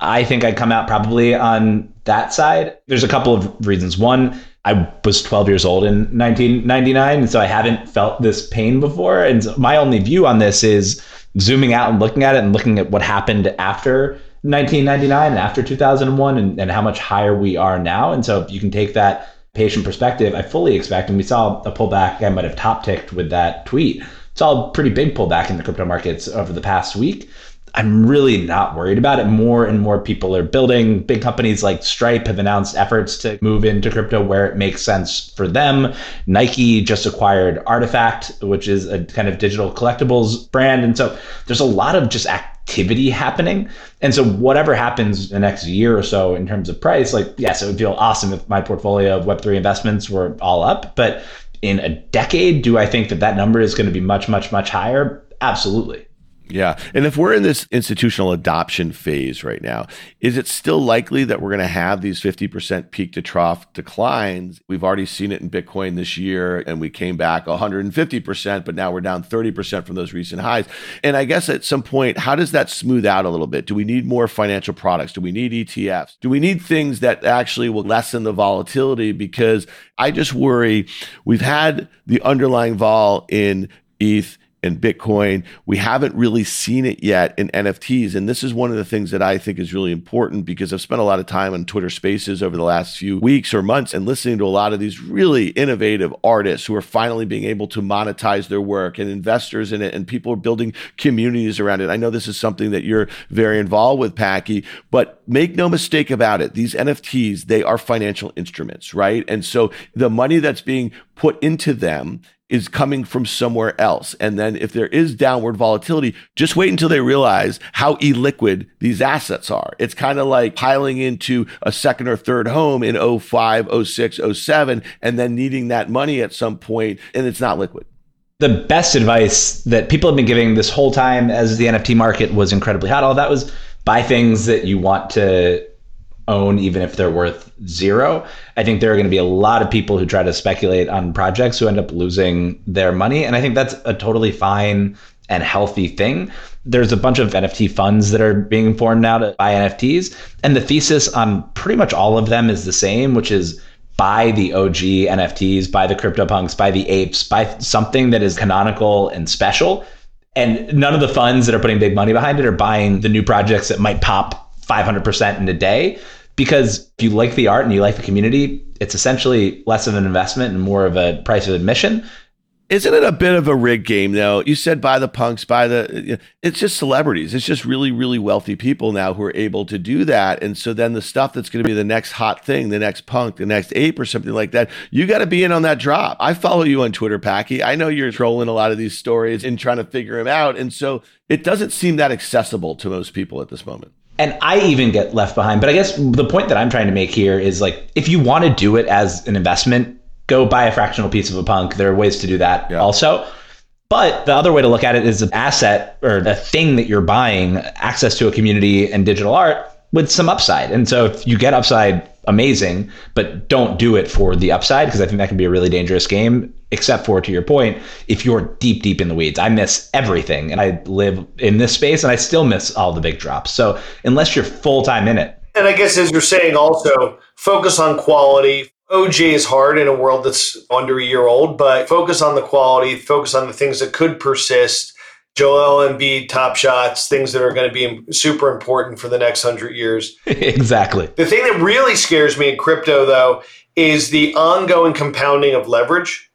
I think I'd come out probably on that side. There's a couple of reasons. One, I was 12 years old in 1999, and so I haven't felt this pain before. And my only view on this is zooming out and looking at it and looking at what happened after 1999 and after 2001 and, and how much higher we are now. And so if you can take that patient perspective, I fully expect, and we saw a pullback, I might have top ticked with that tweet. Saw a pretty big pullback in the crypto markets over the past week. I'm really not worried about it. More and more people are building. Big companies like Stripe have announced efforts to move into crypto where it makes sense for them. Nike just acquired RTFKT, which is a kind of digital collectibles brand. And so there's a lot of just activity happening. And so whatever happens the next year or so in terms of price, like, yes, it would feel awesome if my portfolio of Web3 investments were all up. But in a decade, do I think that that number is going to be much, much, much higher? Absolutely. Yeah. And if we're in this institutional adoption phase right now, is it still likely that we're going to have these 50% peak to trough declines? We've already seen it in Bitcoin this year, and we came back 150%, but now we're down 30% from those recent highs. And I guess at some point, how does that smooth out a little bit? Do we need more financial products? Do we need ETFs? Do we need things that actually will lessen the volatility? Because I just worry we've had the underlying vol in ETH and Bitcoin. We haven't really seen it yet in NFTs. And this is one of the things that I think is really important because I've spent a lot of time on Twitter spaces over the last few weeks or months and listening to a lot of these really innovative artists who are finally being able to monetize their work and investors in it. And people are building communities around it. I know this is something that you're very involved with, Packy, but make no mistake about it. These NFTs, they are financial instruments, right? And so the money that's being put into them is coming from somewhere else. And then if there is downward volatility, just wait until they realize how illiquid these assets are. It's kind of like piling into a second or third home in 05, 06, 07, and then needing that money at some point and it's not liquid. The best advice that people have been giving this whole time as the NFT market was incredibly hot, all that was buy things that you want to own, even if they're worth zero. I think there are going to be a lot of people who try to speculate on projects who end up losing their money. And I think that's a totally fine and healthy thing. There's a bunch of NFT funds that are being formed now to buy NFTs. And the thesis on pretty much all of them is the same, which is buy the OG NFTs, buy the CryptoPunks, buy the apes, buy something that is canonical and special. And none of the funds that are putting big money behind it are buying the new projects that might pop 500% in a day because if you like the art and you like the community, it's essentially less of an investment and more of a price of admission. Isn't it a bit of a rig game though? You said buy the punks, buy the. It's just celebrities. It's just really, really wealthy people now who are able to do that. And so then the stuff that's going to be the next hot thing, the next punk, the next ape, or something like that, you got to be in on that drop. I follow you on Twitter, Packy. I know you're trolling a lot of these stories and trying to figure them out. And so it doesn't seem that accessible to most people at this moment and I even get left behind. But I guess the point that I'm trying to make here is like, if you want to do it as an investment, go buy a fractional piece of a punk. There are ways to do that yeah. also. But the other way to look at it is an asset or the thing that you're buying, access to a community and digital art with some upside. And so if you get upside amazing, but don't do it for the upside because I think that can be a really dangerous game. Except for, to your point, if you're deep, deep in the weeds, I miss everything. And I live in this space and I still miss all the big drops. So unless you're full time in it. And I guess as you're saying, also focus on quality. OJ is hard in a world that's under a year old, but focus on the quality, focus on the things that could persist Joel Embiid top shots, things that are going to be super important for the next hundred years. [laughs] exactly. The thing that really scares me in crypto, though, is the ongoing compounding of leverage.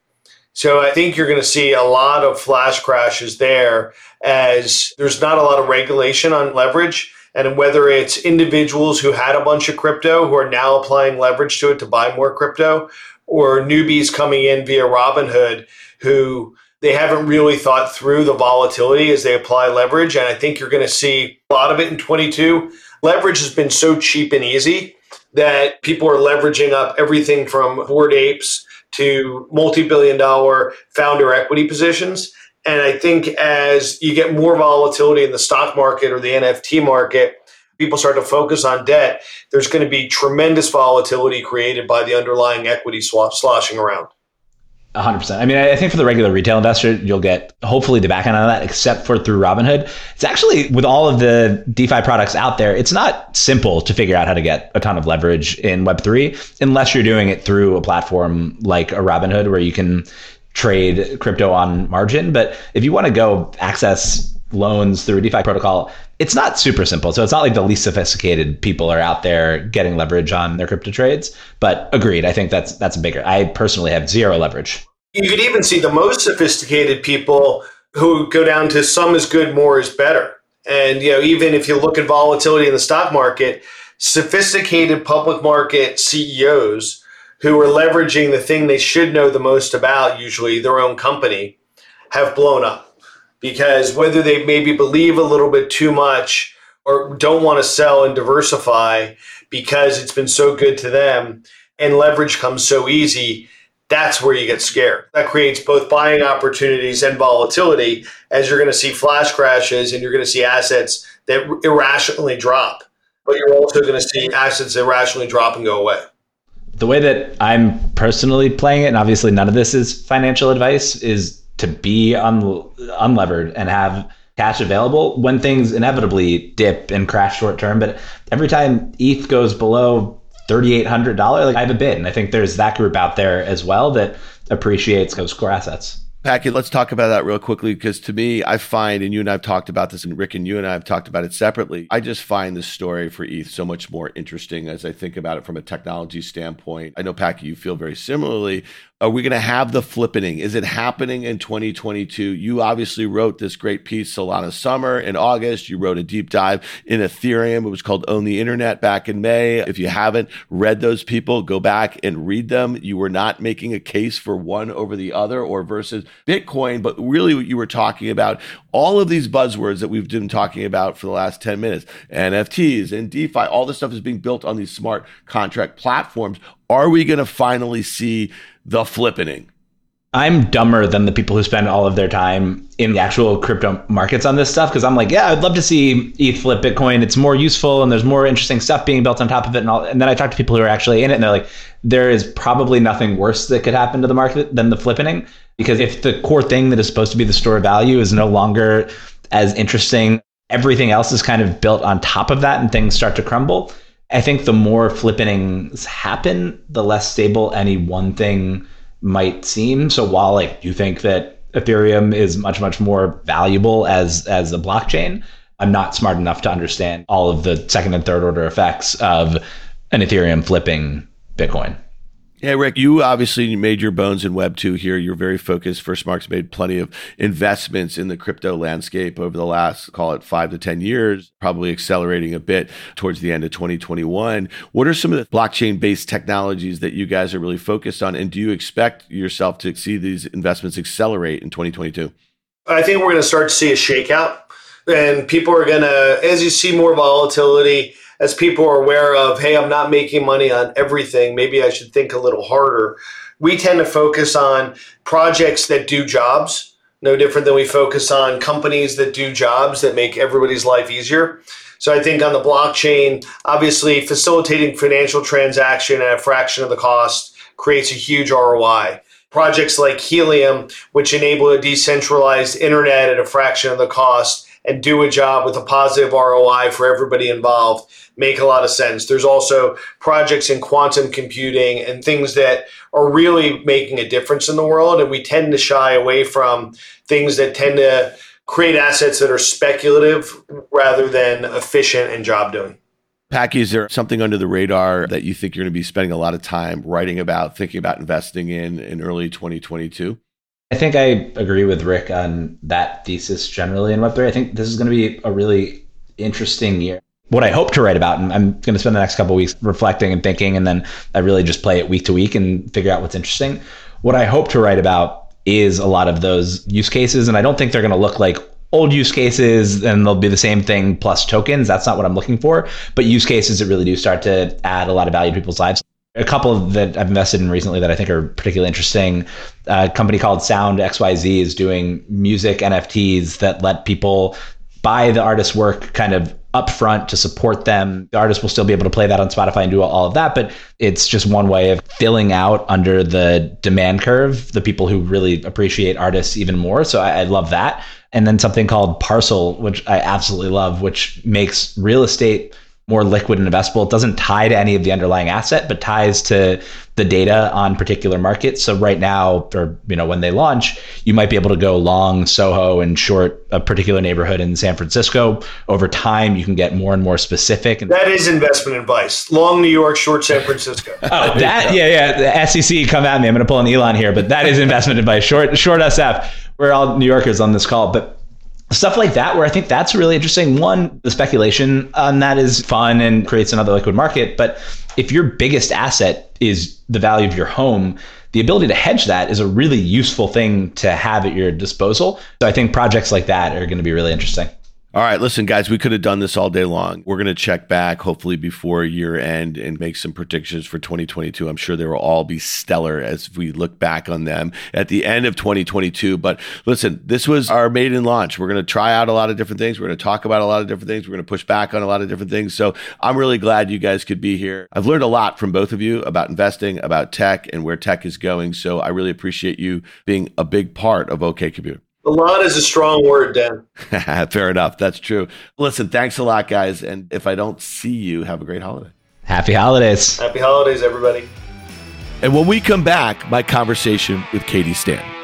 So I think you're going to see a lot of flash crashes there as there's not a lot of regulation on leverage. And whether it's individuals who had a bunch of crypto who are now applying leverage to it to buy more crypto, or newbies coming in via Robinhood who they haven't really thought through the volatility as they apply leverage. And I think you're going to see a lot of it in 22. Leverage has been so cheap and easy that people are leveraging up everything from Bored Apes to multi billion dollar founder equity positions. And I think as you get more volatility in the stock market or the NFT market, people start to focus on debt, there's going to be tremendous volatility created by the underlying equity swap sloshing around. 100%. I mean, I think for the regular retail investor, you'll get hopefully the back end of that, except for through Robinhood. It's actually, with all of the DeFi products out there, it's not simple to figure out how to get a ton of leverage in Web3 unless you're doing it through a platform like a Robinhood where you can trade crypto on margin. But if you want to go access loans through a DeFi protocol, it's not super simple. So it's not like the least sophisticated people are out there getting leverage on their crypto trades. But agreed, I think that's that's bigger. I personally have zero leverage. You could even see the most sophisticated people who go down to some is good, more is better. And you know, even if you look at volatility in the stock market, sophisticated public market CEOs who are leveraging the thing they should know the most about, usually their own company, have blown up because whether they maybe believe a little bit too much or don't want to sell and diversify because it's been so good to them and leverage comes so easy, that's where you get scared. That creates both buying opportunities and volatility as you're going to see flash crashes and you're going to see assets that irrationally drop. But you're also going to see assets irrationally drop and go away. The way that I'm personally playing it, and obviously none of this is financial advice, is to be un- unlevered and have cash available when things inevitably dip and crash short term. But every time ETH goes below $3,800, like I have a bid. And I think there's that group out there as well that appreciates those core assets. Packy, let's talk about that real quickly because to me, I find, and you and I have talked about this, and Rick and you and I have talked about it separately. I just find the story for ETH so much more interesting as I think about it from a technology standpoint. I know, Packy, you feel very similarly. Are we going to have the flippening? Is it happening in 2022? You obviously wrote this great piece, Solana Summer, in August. You wrote a deep dive in Ethereum. It was called Own the Internet back in May. If you haven't read those people, go back and read them. You were not making a case for one over the other or versus Bitcoin, but really what you were talking about all of these buzzwords that we've been talking about for the last 10 minutes NFTs and DeFi, all this stuff is being built on these smart contract platforms. Are we going to finally see the flippening. I'm dumber than the people who spend all of their time in the actual crypto markets on this stuff because I'm like, yeah, I'd love to see ETH flip Bitcoin. It's more useful and there's more interesting stuff being built on top of it. And, all. and then I talk to people who are actually in it and they're like, there is probably nothing worse that could happen to the market than the flippening because if the core thing that is supposed to be the store of value is no longer as interesting, everything else is kind of built on top of that and things start to crumble. I think the more flippenings happen, the less stable any one thing might seem. So while like you think that Ethereum is much much more valuable as as a blockchain, I'm not smart enough to understand all of the second and third order effects of an Ethereum flipping Bitcoin. Yeah, Rick, you obviously made your bones in Web 2 here. You're very focused. Firstmark's made plenty of investments in the crypto landscape over the last, call it five to 10 years, probably accelerating a bit towards the end of 2021. What are some of the blockchain based technologies that you guys are really focused on? And do you expect yourself to see these investments accelerate in 2022? I think we're going to start to see a shakeout. And people are going to, as you see more volatility, as people are aware of, hey, I'm not making money on everything. Maybe I should think a little harder. We tend to focus on projects that do jobs, no different than we focus on companies that do jobs that make everybody's life easier. So I think on the blockchain, obviously facilitating financial transaction at a fraction of the cost creates a huge ROI. Projects like Helium, which enable a decentralized internet at a fraction of the cost and do a job with a positive ROI for everybody involved, make a lot of sense. There's also projects in quantum computing and things that are really making a difference in the world. And we tend to shy away from things that tend to create assets that are speculative rather than efficient and job doing. Packy, is there something under the radar that you think you're going to be spending a lot of time writing about, thinking about investing in in early 2022? I think I agree with Rick on that thesis generally in Web3. I think this is going to be a really interesting year. What I hope to write about, and I'm going to spend the next couple weeks reflecting and thinking, and then I really just play it week to week and figure out what's interesting. What I hope to write about is a lot of those use cases. And I don't think they're going to look like old use cases and they'll be the same thing plus tokens. That's not what I'm looking for. But use cases that really do start to add a lot of value to people's lives. A couple that I've invested in recently that I think are particularly interesting. Uh, a company called Sound XYZ is doing music NFTs that let people buy the artist's work kind of upfront to support them. The artist will still be able to play that on Spotify and do all of that, but it's just one way of filling out under the demand curve the people who really appreciate artists even more. So I, I love that. And then something called Parcel, which I absolutely love, which makes real estate more liquid and investable. It doesn't tie to any of the underlying asset, but ties to the data on particular markets. So right now, or you know, when they launch, you might be able to go long Soho and short a particular neighborhood in San Francisco. Over time, you can get more and more specific. That is investment advice. Long New York, short San Francisco. [laughs] oh, that yeah, yeah. The SEC come at me. I'm going to pull an Elon here, but that is investment advice. Short short SF. We're all New Yorkers on this call, but stuff like that where i think that's really interesting. One the speculation on that is fun and creates another liquid market but if your biggest asset is the value of your home the ability to hedge that is a really useful thing to have at your disposal. So i think projects like that are going to be really interesting all right, listen, guys, we could have done this all day long. We're going to check back hopefully before year end and make some predictions for 2022. I'm sure they will all be stellar as we look back on them at the end of 2022. But listen, this was our maiden launch. We're going to try out a lot of different things. We're going to talk about a lot of different things. We're going to push back on a lot of different things. So I'm really glad you guys could be here. I've learned a lot from both of you about investing, about tech, and where tech is going. So I really appreciate you being a big part of OK Computer. A lot is a strong word, Dan. [laughs] Fair enough. That's true. Listen, thanks a lot, guys. And if I don't see you, have a great holiday. Happy holidays. Happy holidays, everybody. And when we come back, my conversation with Katie Stan.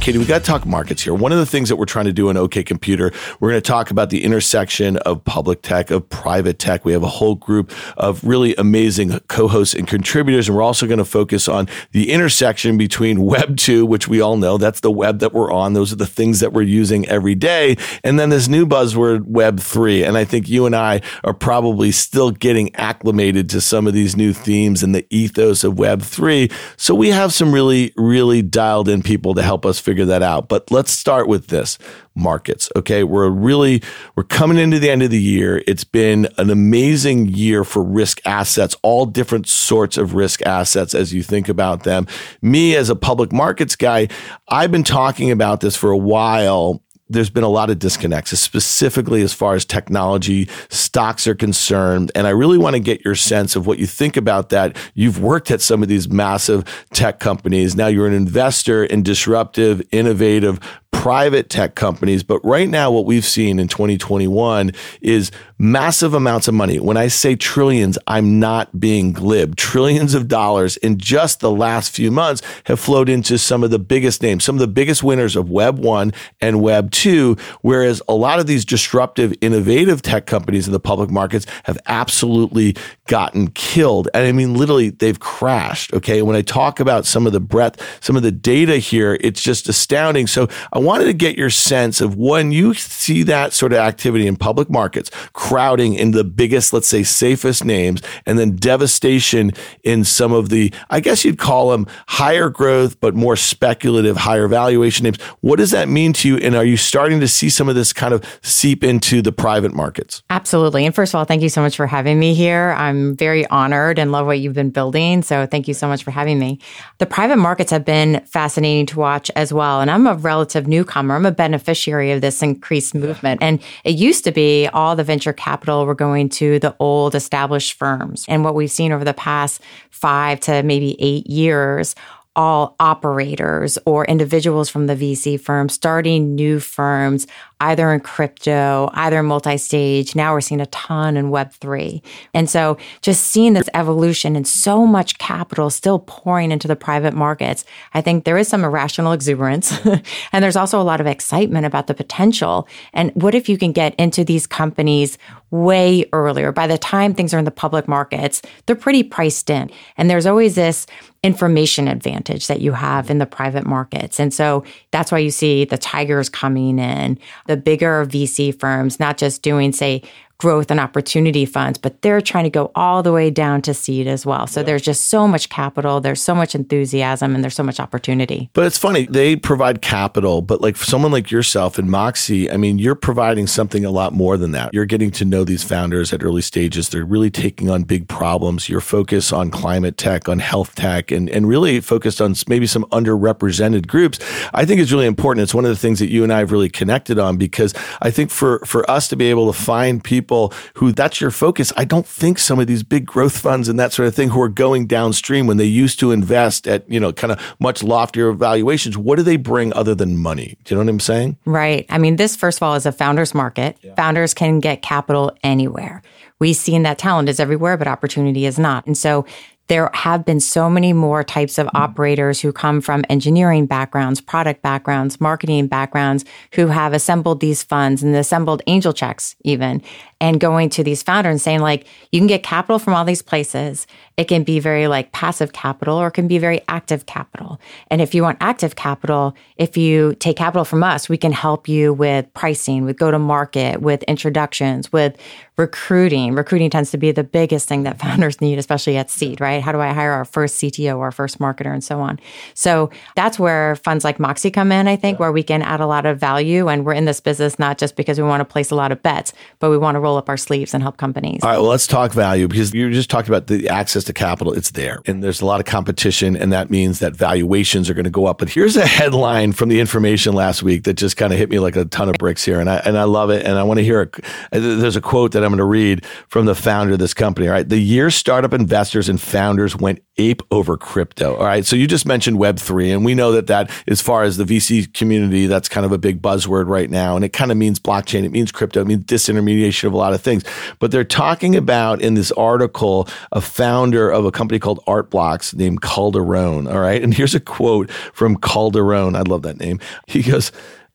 Katie, we got to talk markets here. One of the things that we're trying to do in OK Computer, we're going to talk about the intersection of public tech, of private tech. We have a whole group of really amazing co-hosts and contributors, and we're also going to focus on the intersection between Web 2, which we all know that's the web that we're on. Those are the things that we're using every day. And then this new buzzword, Web 3. And I think you and I are probably still getting acclimated to some of these new themes and the ethos of Web 3. So we have some really, really dialed in people to help us figure that out. But let's start with this markets. Okay. We're really, we're coming into the end of the year. It's been an amazing year for risk assets, all different sorts of risk assets as you think about them. Me as a public markets guy, I've been talking about this for a while there's been a lot of disconnects, specifically as far as technology stocks are concerned. And I really want to get your sense of what you think about that. You've worked at some of these massive tech companies. Now you're an investor in disruptive, innovative private tech companies. But right now, what we've seen in 2021 is massive amounts of money. When I say trillions, I'm not being glib. Trillions of dollars in just the last few months have flowed into some of the biggest names, some of the biggest winners of Web 1 and Web 2. Whereas a lot of these disruptive, innovative tech companies in the public markets have absolutely gotten killed. And I mean, literally, they've crashed. Okay. When I talk about some of the breadth, some of the data here, it's just astounding. So I wanted to get your sense of when you see that sort of activity in public markets, crowding in the biggest, let's say, safest names, and then devastation in some of the, I guess you'd call them higher growth, but more speculative, higher valuation names. What does that mean to you? And are you starting to see some of this kind of seep into the private markets? Absolutely. And first of all, thank you so much for having me here. I'm very honored and love what you've been building. So thank you so much for having me. The private markets have been fascinating to watch as well. And I'm a relative newcomer. I'm a beneficiary of this increased movement. And it used to be all the venture capital were going to the old established firms. And what we've seen over the past five to maybe eight years all operators or individuals from the VC firm starting new firms, either in crypto, either multi stage. Now we're seeing a ton in Web3. And so just seeing this evolution and so much capital still pouring into the private markets, I think there is some irrational exuberance. [laughs] and there's also a lot of excitement about the potential. And what if you can get into these companies way earlier? By the time things are in the public markets, they're pretty priced in. And there's always this information advantage that you have in the private markets. And so that's why you see the tigers coming in, the bigger VC firms, not just doing, say, growth and opportunity funds, but they're trying to go all the way down to seed as well. So yeah. there's just so much capital, there's so much enthusiasm, and there's so much opportunity. But it's funny, they provide capital, but like someone like yourself and Moxxie, I mean, you're providing something a lot more than that. You're getting to know these founders at early stages. They're really taking on big problems. You're focused on climate tech, on health tech, and, and really focused on maybe some underrepresented groups. I think it's really important. It's one of the things that you and I have really connected on because I think for, for us to be able to find people people who that's your focus. I don't think some of these big growth funds and that sort of thing who are going downstream when they used to invest at, you know, kind of much loftier valuations, what do they bring other than money? Do you know what I'm saying? Right. I mean, this, first of all, is a founder's market. Yeah. Founders can get capital anywhere. We've seen that talent is everywhere, but opportunity is not. And so there have been so many more types of mm-hmm. operators who come from engineering backgrounds, product backgrounds, marketing backgrounds, who have assembled these funds and assembled angel checks even and going to these founders and saying like you can get capital from all these places. It can be very like passive capital or it can be very active capital. And if you want active capital if you take capital from us we can help you with pricing with go to market with introductions with recruiting. Recruiting tends to be the biggest thing that [laughs] founders need especially at seed right? How do i hire our first cto our first marketer and so on? So that's where funds like Moxxie come in i think yeah. where we can add a lot of value. And we're in this business not just because we want to place a lot of bets but we want to roll up our sleeves and help companies. All right, well, let's talk value because you just talked about the access to capital. It's there, and there's a lot of competition, and that means that valuations are going to go up. But here's a headline from the information last week that just kind of hit me like a ton of bricks here, and I and I love it, and I want to hear. A, uh, there's a quote that I'm going to read from the founder of this company. All right, the year startup investors and founders went ape over crypto. All right. So you just mentioned Web3, and we know that that, as far as the VC community, that's kind of a big buzzword right now. And it kind of means blockchain, it means crypto, it means disintermediation of lot of things. But they're talking about in this article a founder of a company called Art Blocks named Calderon. All right. And here's a quote from Calderon. I love that name. He goes,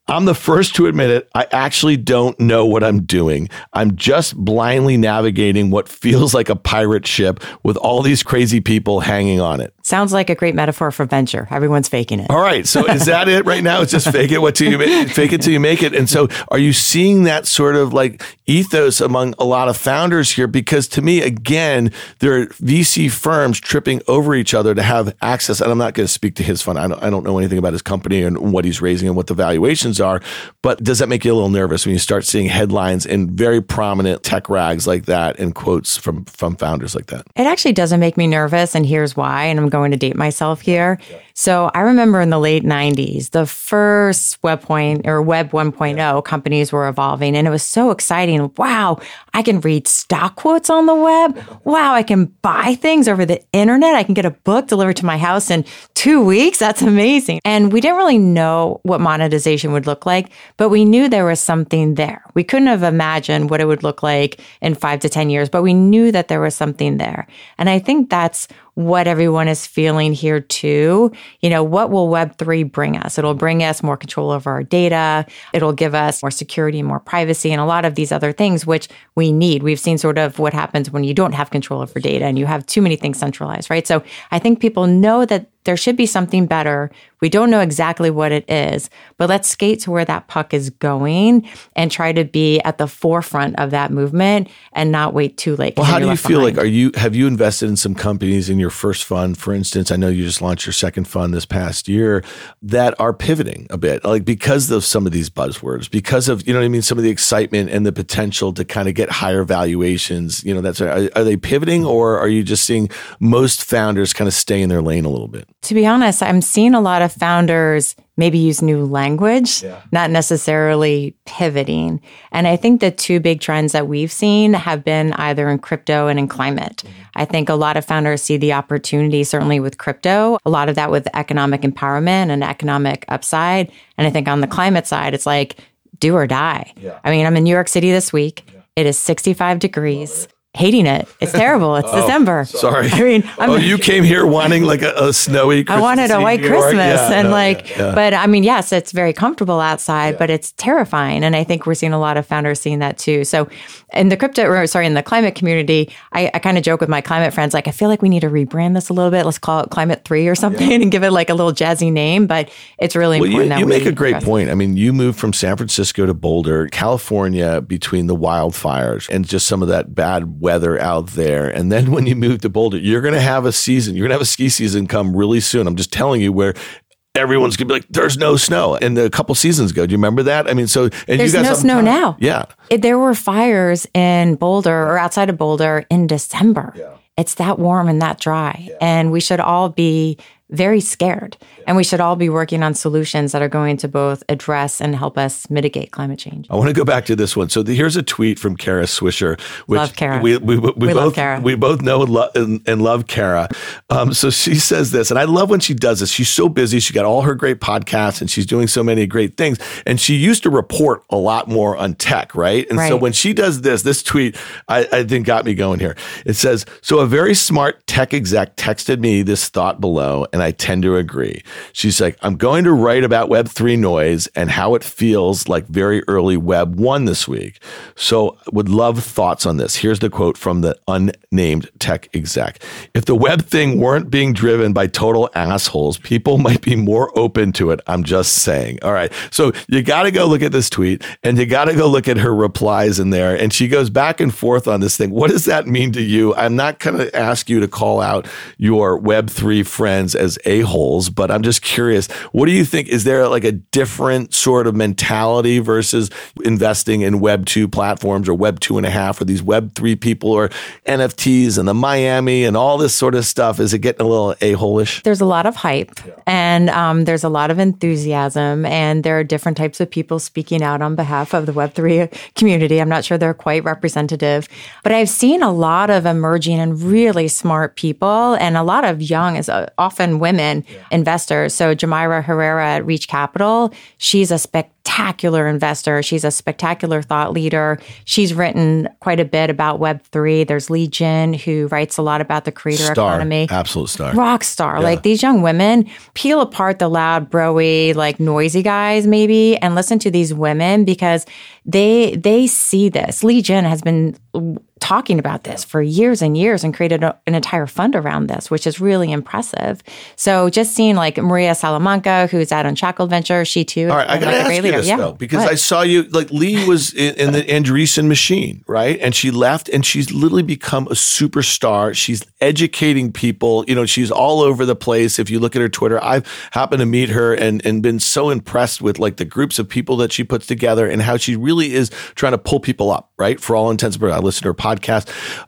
I'm the first to admit it. I actually don't know what I'm doing. I'm just blindly navigating what feels like a pirate ship with all these crazy people hanging on it. Sounds like a great metaphor for venture. Everyone's faking it. All right. So is that it right now? It's just fake it what till you make, fake it till you make it. And so are you seeing that sort of like ethos among a lot of founders here? Because to me, again, there are VC firms tripping over each other to have access. And I'm not going to speak to his fund. I don't, I don't know anything about his company and what he's raising and what the valuations are. But does that make you a little nervous when you start seeing headlines in very prominent tech rags like that and quotes from from founders like that? It actually doesn't make me nervous, and here's why. And I'm going to date myself here. Yeah. So I remember in the late 90s, the first web point or web 1.0 yeah. companies were evolving and it was so exciting. Wow, I can read stock quotes on the web. Wow, I can buy things over the internet. I can get a book delivered to my house in two weeks. That's amazing. And we didn't really know what monetization would look like, but we knew there was something there. We couldn't have imagined what it would look like in five to 10 years, but we knew that there was something there. And I think that's what everyone is feeling here too. You know, what will Web3 bring us? It'll bring us more control over our data. It'll give us more security, more privacy, and a lot of these other things, which we need. We've seen sort of what happens when you don't have control over data and you have too many things centralized, right? So I think people know that there should be something better. We don't know exactly what it is, but let's skate to where that puck is going and try to be at the forefront of that movement and not wait too late. Well, how do you feel behind. like are you have you invested in some companies in your first fund, for instance? I know you just launched your second fund this past year that are pivoting a bit, like because of some of these buzzwords, because of you know what I mean, some of the excitement and the potential to kind of get higher valuations. You know, that's are, are they pivoting or are you just seeing most founders kind of stay in their lane a little bit? To be honest, I'm seeing a lot of founders maybe use new language, not necessarily pivoting. And I think the two big trends that we've seen have been either in crypto and in climate. Mm-hmm. I think a lot of founders see the opportunity, certainly with crypto, a lot of that with economic empowerment and economic upside. And I think on the climate side, it's like do or die. I mean, I'm in New York City this week. It is 65 degrees. Hating it. It's [laughs] terrible. It's oh, December. Sorry. I mean, I'm oh, you came here wanting like a, a snowy. Christmas I wanted a white Christmas Yeah, and no, like, yeah, yeah. but I mean, yes, it's very comfortable outside, but it's terrifying. And I think we're seeing a lot of founders seeing that too. So in the crypto, or sorry, in the climate community, I, I kind of joke with my climate friends, like, I feel like we need to rebrand this a little bit. Let's call it climate three or something and give it like a little jazzy name, but it's really Well, you, important. that we you make a great point. I mean, you moved from San Francisco to Boulder, California, between the wildfires and just some of that bad weather out there. And then when you move to Boulder, you're going to have a season. You're going to have a ski season come really soon. I'm just telling you where. Everyone's gonna be like, "There's no snow." And a couple seasons ago, do you remember that? I mean, so and There's you guys no snow time. now. Yeah, It, there were fires in Boulder or outside of Boulder in December. Yeah. It's that warm and that dry. And we should all be very scared. And we should all be working on solutions that are going to both address and help us mitigate climate change. I want to go back to this one. So the, here's a tweet from Kara Swisher, which Love Kara. We, we, we, We both Kara. we both know and, lo- and, and love Kara. Um, so she says this, and I love when she does this. She's so busy. She got all her great podcasts, and she's doing so many great things. And she used to report a lot more on tech, right? And so when she does this, this tweet I, I think got me going here. It says, "So a very smart tech exec texted me this thought below, and I tend to agree." She's like, "I'm going to write about Web three noise and how it feels like very early Web one this week. So would love thoughts on this." Here's the quote from the unnamed tech exec: "If the web thing weren't being driven by total assholes, people might be more open to it. I'm just saying." All right, so you got to go look at this tweet, and you got to go look at her replies in there, and she goes back and forth on this thing. What does that mean to you? I'm not going to ask you to call out your Web3 friends as a-holes, but I'm just curious. What do you think? Is there like a different sort of mentality versus investing in Web2 platforms or Web two and a half or these Web3 people or NFTs and the Miami and all this sort of stuff? Is it getting a little a-hole-ish? There's a lot of hype and um, there's a lot of enthusiasm, and there are different types of people speaking out on behalf of the Web3 community. I'm not sure they're quite representative, but I've seen a lot of emerging and really smart people and a lot of young, is uh, women investors. So Jomayra Herrera at Reach Capital, she's a spectacular investor. She's a spectacular thought leader. She's written quite a bit about Web3. There's Li Jin, who writes a lot about the creator Star, economy absolute star. rock star. Like these young women peel apart the loud, broy, like noisy guys, maybe, and listen to these women because they they see this. Li Jin has been talking about this for years and years and created a, an entire fund around this, which is really impressive. So just seeing like Maria Salamanca, who's at Unshackled Venture, she too. All right, I gotta like, ask you leader. this Yeah. though, because What? I saw you like Li was in, in the Andreessen machine, right? And she left, and she's literally become a superstar. She's educating people. You know, she's all over the place. If you look at her Twitter, I've happened to meet her and and been so impressed with like the groups of people that she puts together and how she really is trying to pull people up, right? For all intents and purposes, I listen to her podcast.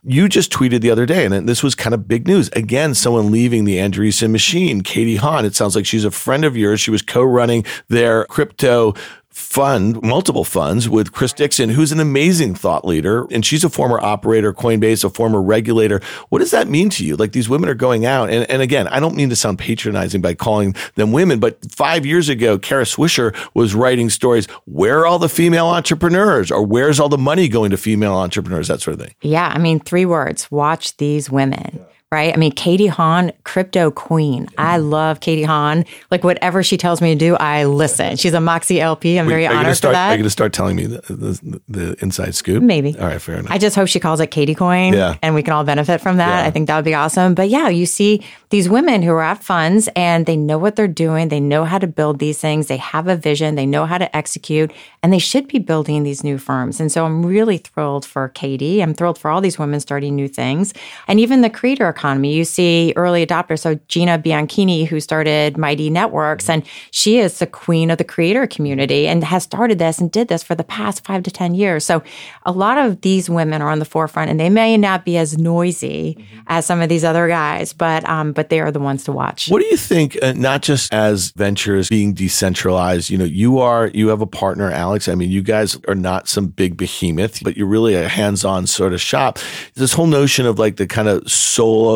You just tweeted the other day, and this was kind of big news. Again, someone leaving the Andreessen machine, Katie Haun. It sounds like she's a friend of yours. She was co-running their crypto fund, multiple funds with Chris Dixon, who's an amazing thought leader. And she's a former operator, Coinbase, a former regulator. What does that mean to you? Like these women are going out. And, and again, I don't mean to sound patronizing by calling them women, but five years ago, Kara Swisher was writing stories. Where are all the female entrepreneurs or where's all the money going to female entrepreneurs? That sort of thing. Yeah, I mean, three words watch these women. Right. I mean, Katie Haun, crypto queen. I mm-hmm. love Katie Haun. Like whatever she tells me to do, I listen. She's a Moxxie LP. I'm very you gonna honored start, for Are you going to start telling me the, the, the inside scoop? Maybe. All right, fair enough. I just hope she calls it Katie Coin Yeah. and we can all benefit from that. Yeah. I think that would be awesome. But yeah, you see these women who are at funds and they know what they're doing. They know how to build these things. They have a vision. They know how to execute and they should be building these new firms. And so I'm really thrilled for Katie. I'm thrilled for all these women starting new things. And even the creator economy economy. You see early adopters. So Gina Bianchini, who started Mighty Networks, and she is the queen of the creator community and has started this and did this for the past five to 10 years. So a lot of these women are on the forefront and they may not be as noisy mm-hmm. as some of these other guys, but, um, but they are the ones to watch. What do you think, uh, not just as ventures being decentralized, you know, you are, you have a partner, Alex. I mean, you guys are not some big behemoth, but you're really a hands on sort of shop. This whole notion of like the kind of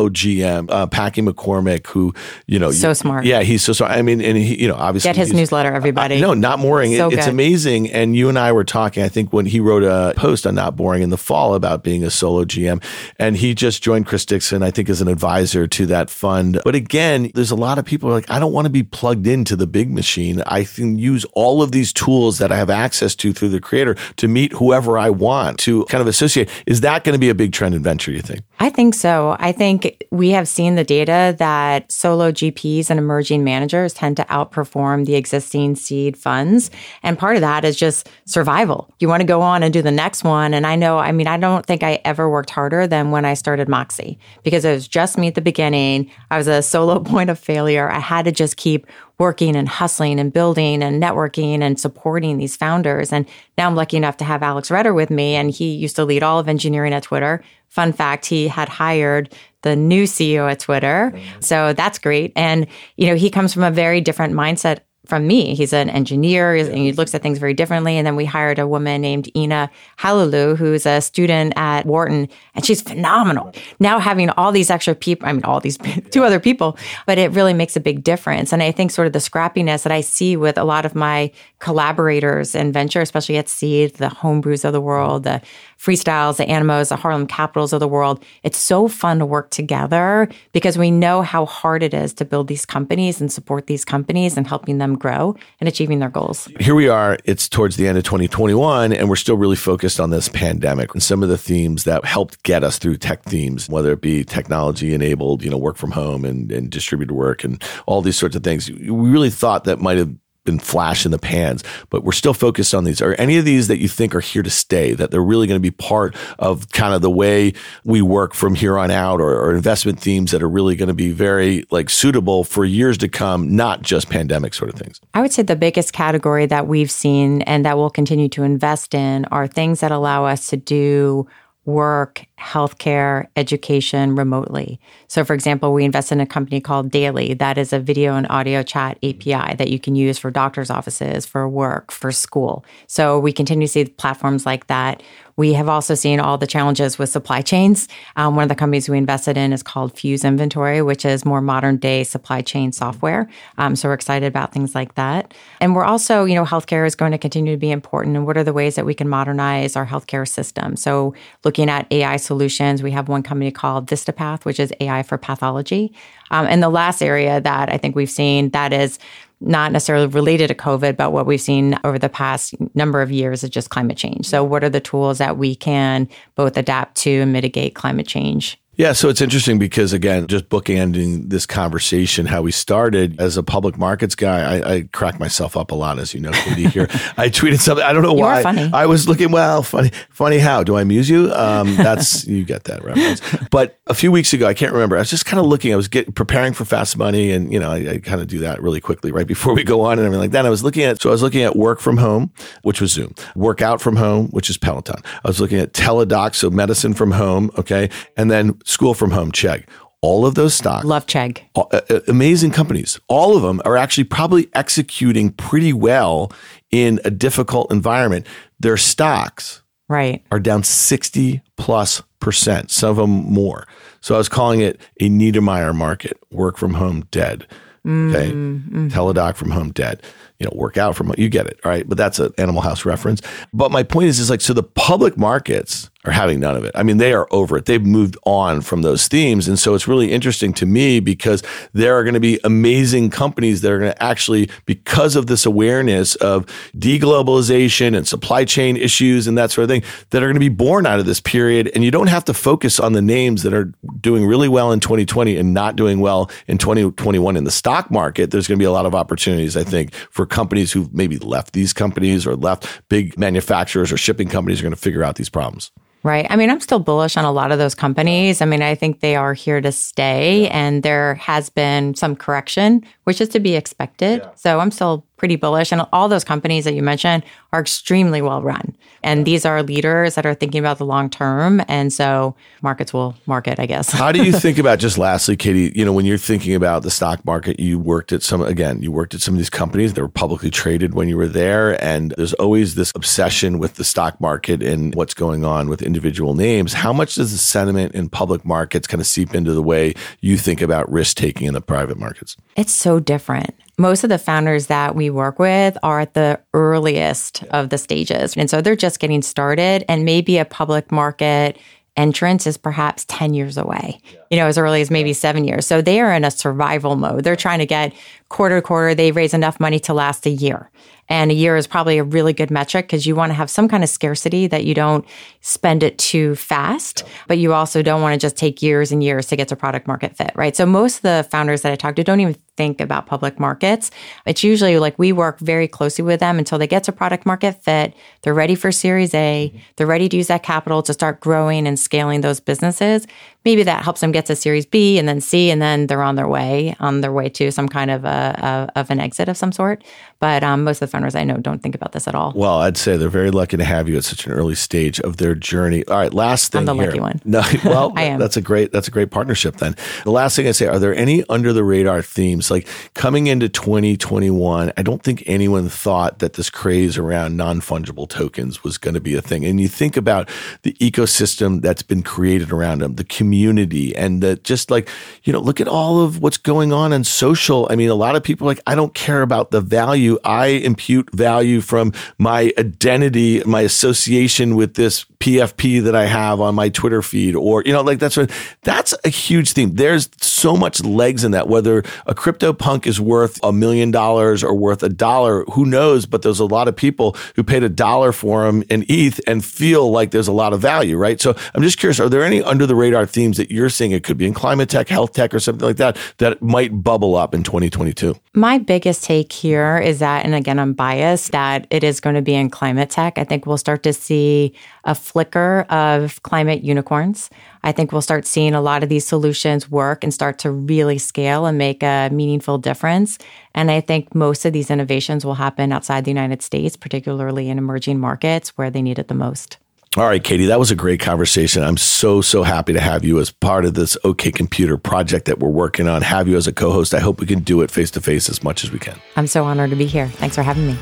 GM, uh, Packy McCormick, who, you know, so you, smart. Yeah, he's so smart. I mean, and he, you know, obviously get his newsletter, everybody. Uh, no, not boring. So it, it's amazing. And you and I were talking, I think when he wrote a post on Not Boring in the fall about being a solo GM, and he just joined Chris Dixon, I think, as an advisor to that fund. But again, there's a lot of people like, I don't want to be plugged into the big machine. I can use all of these tools that I have access to through the creator to meet whoever I want to kind of associate. Is that going to be a big trend in venture, you think? I think so. I think we have seen the data that solo GPs and emerging managers tend to outperform the existing seed funds. And part of that is just survival. You want to go on and do the next one. And I know, I mean, I don't think I ever worked harder than when I started Moxxie because it was just me at the beginning. I was a solo [laughs] point of failure. I had to just keep working and hustling and building and networking and supporting these founders. And now I'm lucky enough to have Alex Roetter with me, and he used to lead all of engineering at Twitter. Fun fact, he had hired the new CEO at Twitter. So that's great. And, you know, he comes from a very different mindset from me. He's an engineer and he looks at things very differently. And then we hired a woman named Ina Halalu, who's a student at Wharton, and she's phenomenal. Now having all these extra people, I mean, all these [laughs] two other people, but it really makes a big difference. And I think sort of the scrappiness that I see with a lot of my collaborators in venture, especially at Seed, the homebrews of the world, the freestyles, the animos, the Harlem capitals of the world. It's so fun to work together because we know how hard it is to build these companies and support these companies and helping them grow and achieving their goals. Here we are, it's towards the end of 2021, and we're still really focused on this pandemic and some of the themes that helped get us through tech themes, whether it be technology enabled, you know, work from home and, and distributed work and all these sorts of things. We really thought that might have been flash in the pans, but we're still focused on these. Are any of these that you think are here to stay, that they're really going to be part of kind of the way we work from here on out or, or investment themes that are really going to be very like suitable for years to come, not just pandemic sort of things? I would say the biggest category that we've seen and that we'll continue to invest in are things that allow us to do work, healthcare, education remotely. So, for example, we invest in a company called Daily that is a video and audio chat API that you can use for doctors' offices, for work, for school. So, we continue to see platforms like that. We have also seen all the challenges with supply chains. Um, one of the companies we invested in is called Fuse Inventory, which is more modern day supply chain software. Um, so we're excited about things like that. And we're also, you know, healthcare is going to continue to be important. And what are the ways that we can modernize our healthcare system? So looking at AI solutions, we have one company called VistaPath, which is AI for pathology. Um, and the last area that I think we've seen that is not necessarily related to COVID, but what we've seen over the past number of years is just climate change. So, what are the tools that we can both adapt to and mitigate climate change? Yeah, so it's interesting because again, just bookending this conversation, how we started as a public markets guy, I, I crack myself up a lot, as you know, Katie. [laughs] Here, I tweeted something. I don't know you why. Funny. I was looking well, funny, funny. How do I amuse you? Um, [laughs] that's you get that reference. But a few weeks ago, I can't remember. I was just kind of looking. I was get, preparing for Fast Money, and you know, I, I kind of do that really quickly right before we go on and everything like that. I was looking at so I was looking at work from home, which was Zoom, work out from home, which is Peloton. I was looking at Teladoc, so medicine from home, okay, and then school from home, Chegg. All of those stocks, love Chegg, uh, amazing companies. All of them are actually probably executing pretty well in a difficult environment. Their stocks right are down 60 plus percent, some of them more. So I was calling it a Neidermeyer market, work from home dead. Okay. Mm-hmm. Teladoc from home dead. You know, work out from. You get it. Right. But that's an Animal House reference. But my point is, is like, so the public markets are having none of it. I mean, they are over it. They've moved on from those themes. And so it's really interesting to me because there are going to be amazing companies that are going to actually, because of this awareness of deglobalization and supply chain issues and that sort of thing, that are going to be born out of this period. And you don't have to focus on the names that are doing really well in 2020 and not doing well in 2021 in the stock market. There's going to be a lot of opportunities, I think, for companies who've maybe left these companies or left big manufacturers or shipping companies are going to figure out these problems. Right. I mean, I'm still bullish on a lot of those companies. I mean, I think they are here to stay, and there has been some correction, which is to be expected. So I'm still pretty bullish. And all those companies that you mentioned are extremely well run. And these are leaders that are thinking about the long term. And so markets will market, I guess. How do you [laughs] think about just lastly, Katie, you know, when you're thinking about the stock market, you worked at some, again, you worked at some of these companies that were publicly traded when you were there. And there's always this obsession with the stock market and what's going on with individual names. How much does the sentiment in public markets kind of seep into the way you think about risk taking in the private markets? It's so different most of the founders that we work with are at the earliest of the stages. And so they're just getting started, and maybe a public market entrance is perhaps 10 years away, you know, as early as maybe seven years. So they are in a survival mode. They're trying to get quarter to quarter, they raise enough money to last a year. And a year is probably a really good metric because you want to have some kind of scarcity that you don't spend it too fast, but you also don't want to just take years and years to get to product market fit, right? So most of the founders that I talk to don't even think about public markets. It's usually like we work very closely with them until they get to product market fit. They're ready for Series A. Mm-hmm. They're ready to use that capital to start growing and scaling those businesses. Maybe that helps them get to Series B and then C, and then they're on their way, on their way to some kind of a, a of an exit of some sort. But um, most of the founders I know don't think about this at all. Well, I'd say they're very lucky to have you at such an early stage of their journey. All right, last thing I'm the here. lucky one. No, [laughs] well, I am. that's a great that's a great partnership. Then the last thing I say: Are there any under the radar themes like coming into 2021? I don't think anyone thought that this craze around non fungible tokens was going to be a thing. And you think about the ecosystem that's been created around them, the community, and the just like you know, look at all of what's going on in social. I mean, a lot of people are like I don't care about the value. I impute value from my identity, my association with this PFP that I have on my Twitter feed, or you know, like that's what that's a huge theme. There's so much legs in that. Whether a crypto punk is worth a million dollars or worth a dollar, who knows? But there's a lot of people who paid a dollar for them in ETH and feel like there's a lot of value, right? So I'm just curious: Are there any under the radar themes that you're seeing? It could be in climate tech, health tech, or something like that that might bubble up in 2022. My biggest take here is that, and again, I'm biased, that it is going to be in climate tech. I think we'll start to see a flicker of climate unicorns. I think we'll start seeing a lot of these solutions work and start to really scale and make a meaningful difference. And I think most of these innovations will happen outside the United States, particularly in emerging markets where they need it the most. All right, Katie, that was a great conversation. I'm so, so happy to have you as part of this OK Computer project that we're working on, have you as a co host. I hope we can do it face to face as much as we can. I'm so honored to be here. Thanks for having me.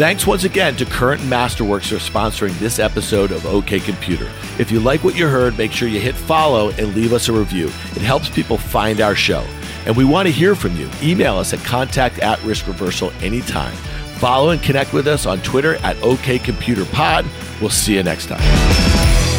Thanks once again to Current Masterworks for sponsoring this episode of OK Computer. If you like what you heard, make sure you hit follow and leave us a review. It helps people find our show. And we want to hear from you. Email us at contact at risk reversal anytime. Follow and connect with us on Twitter at OK Computer Pod. We'll see you next time.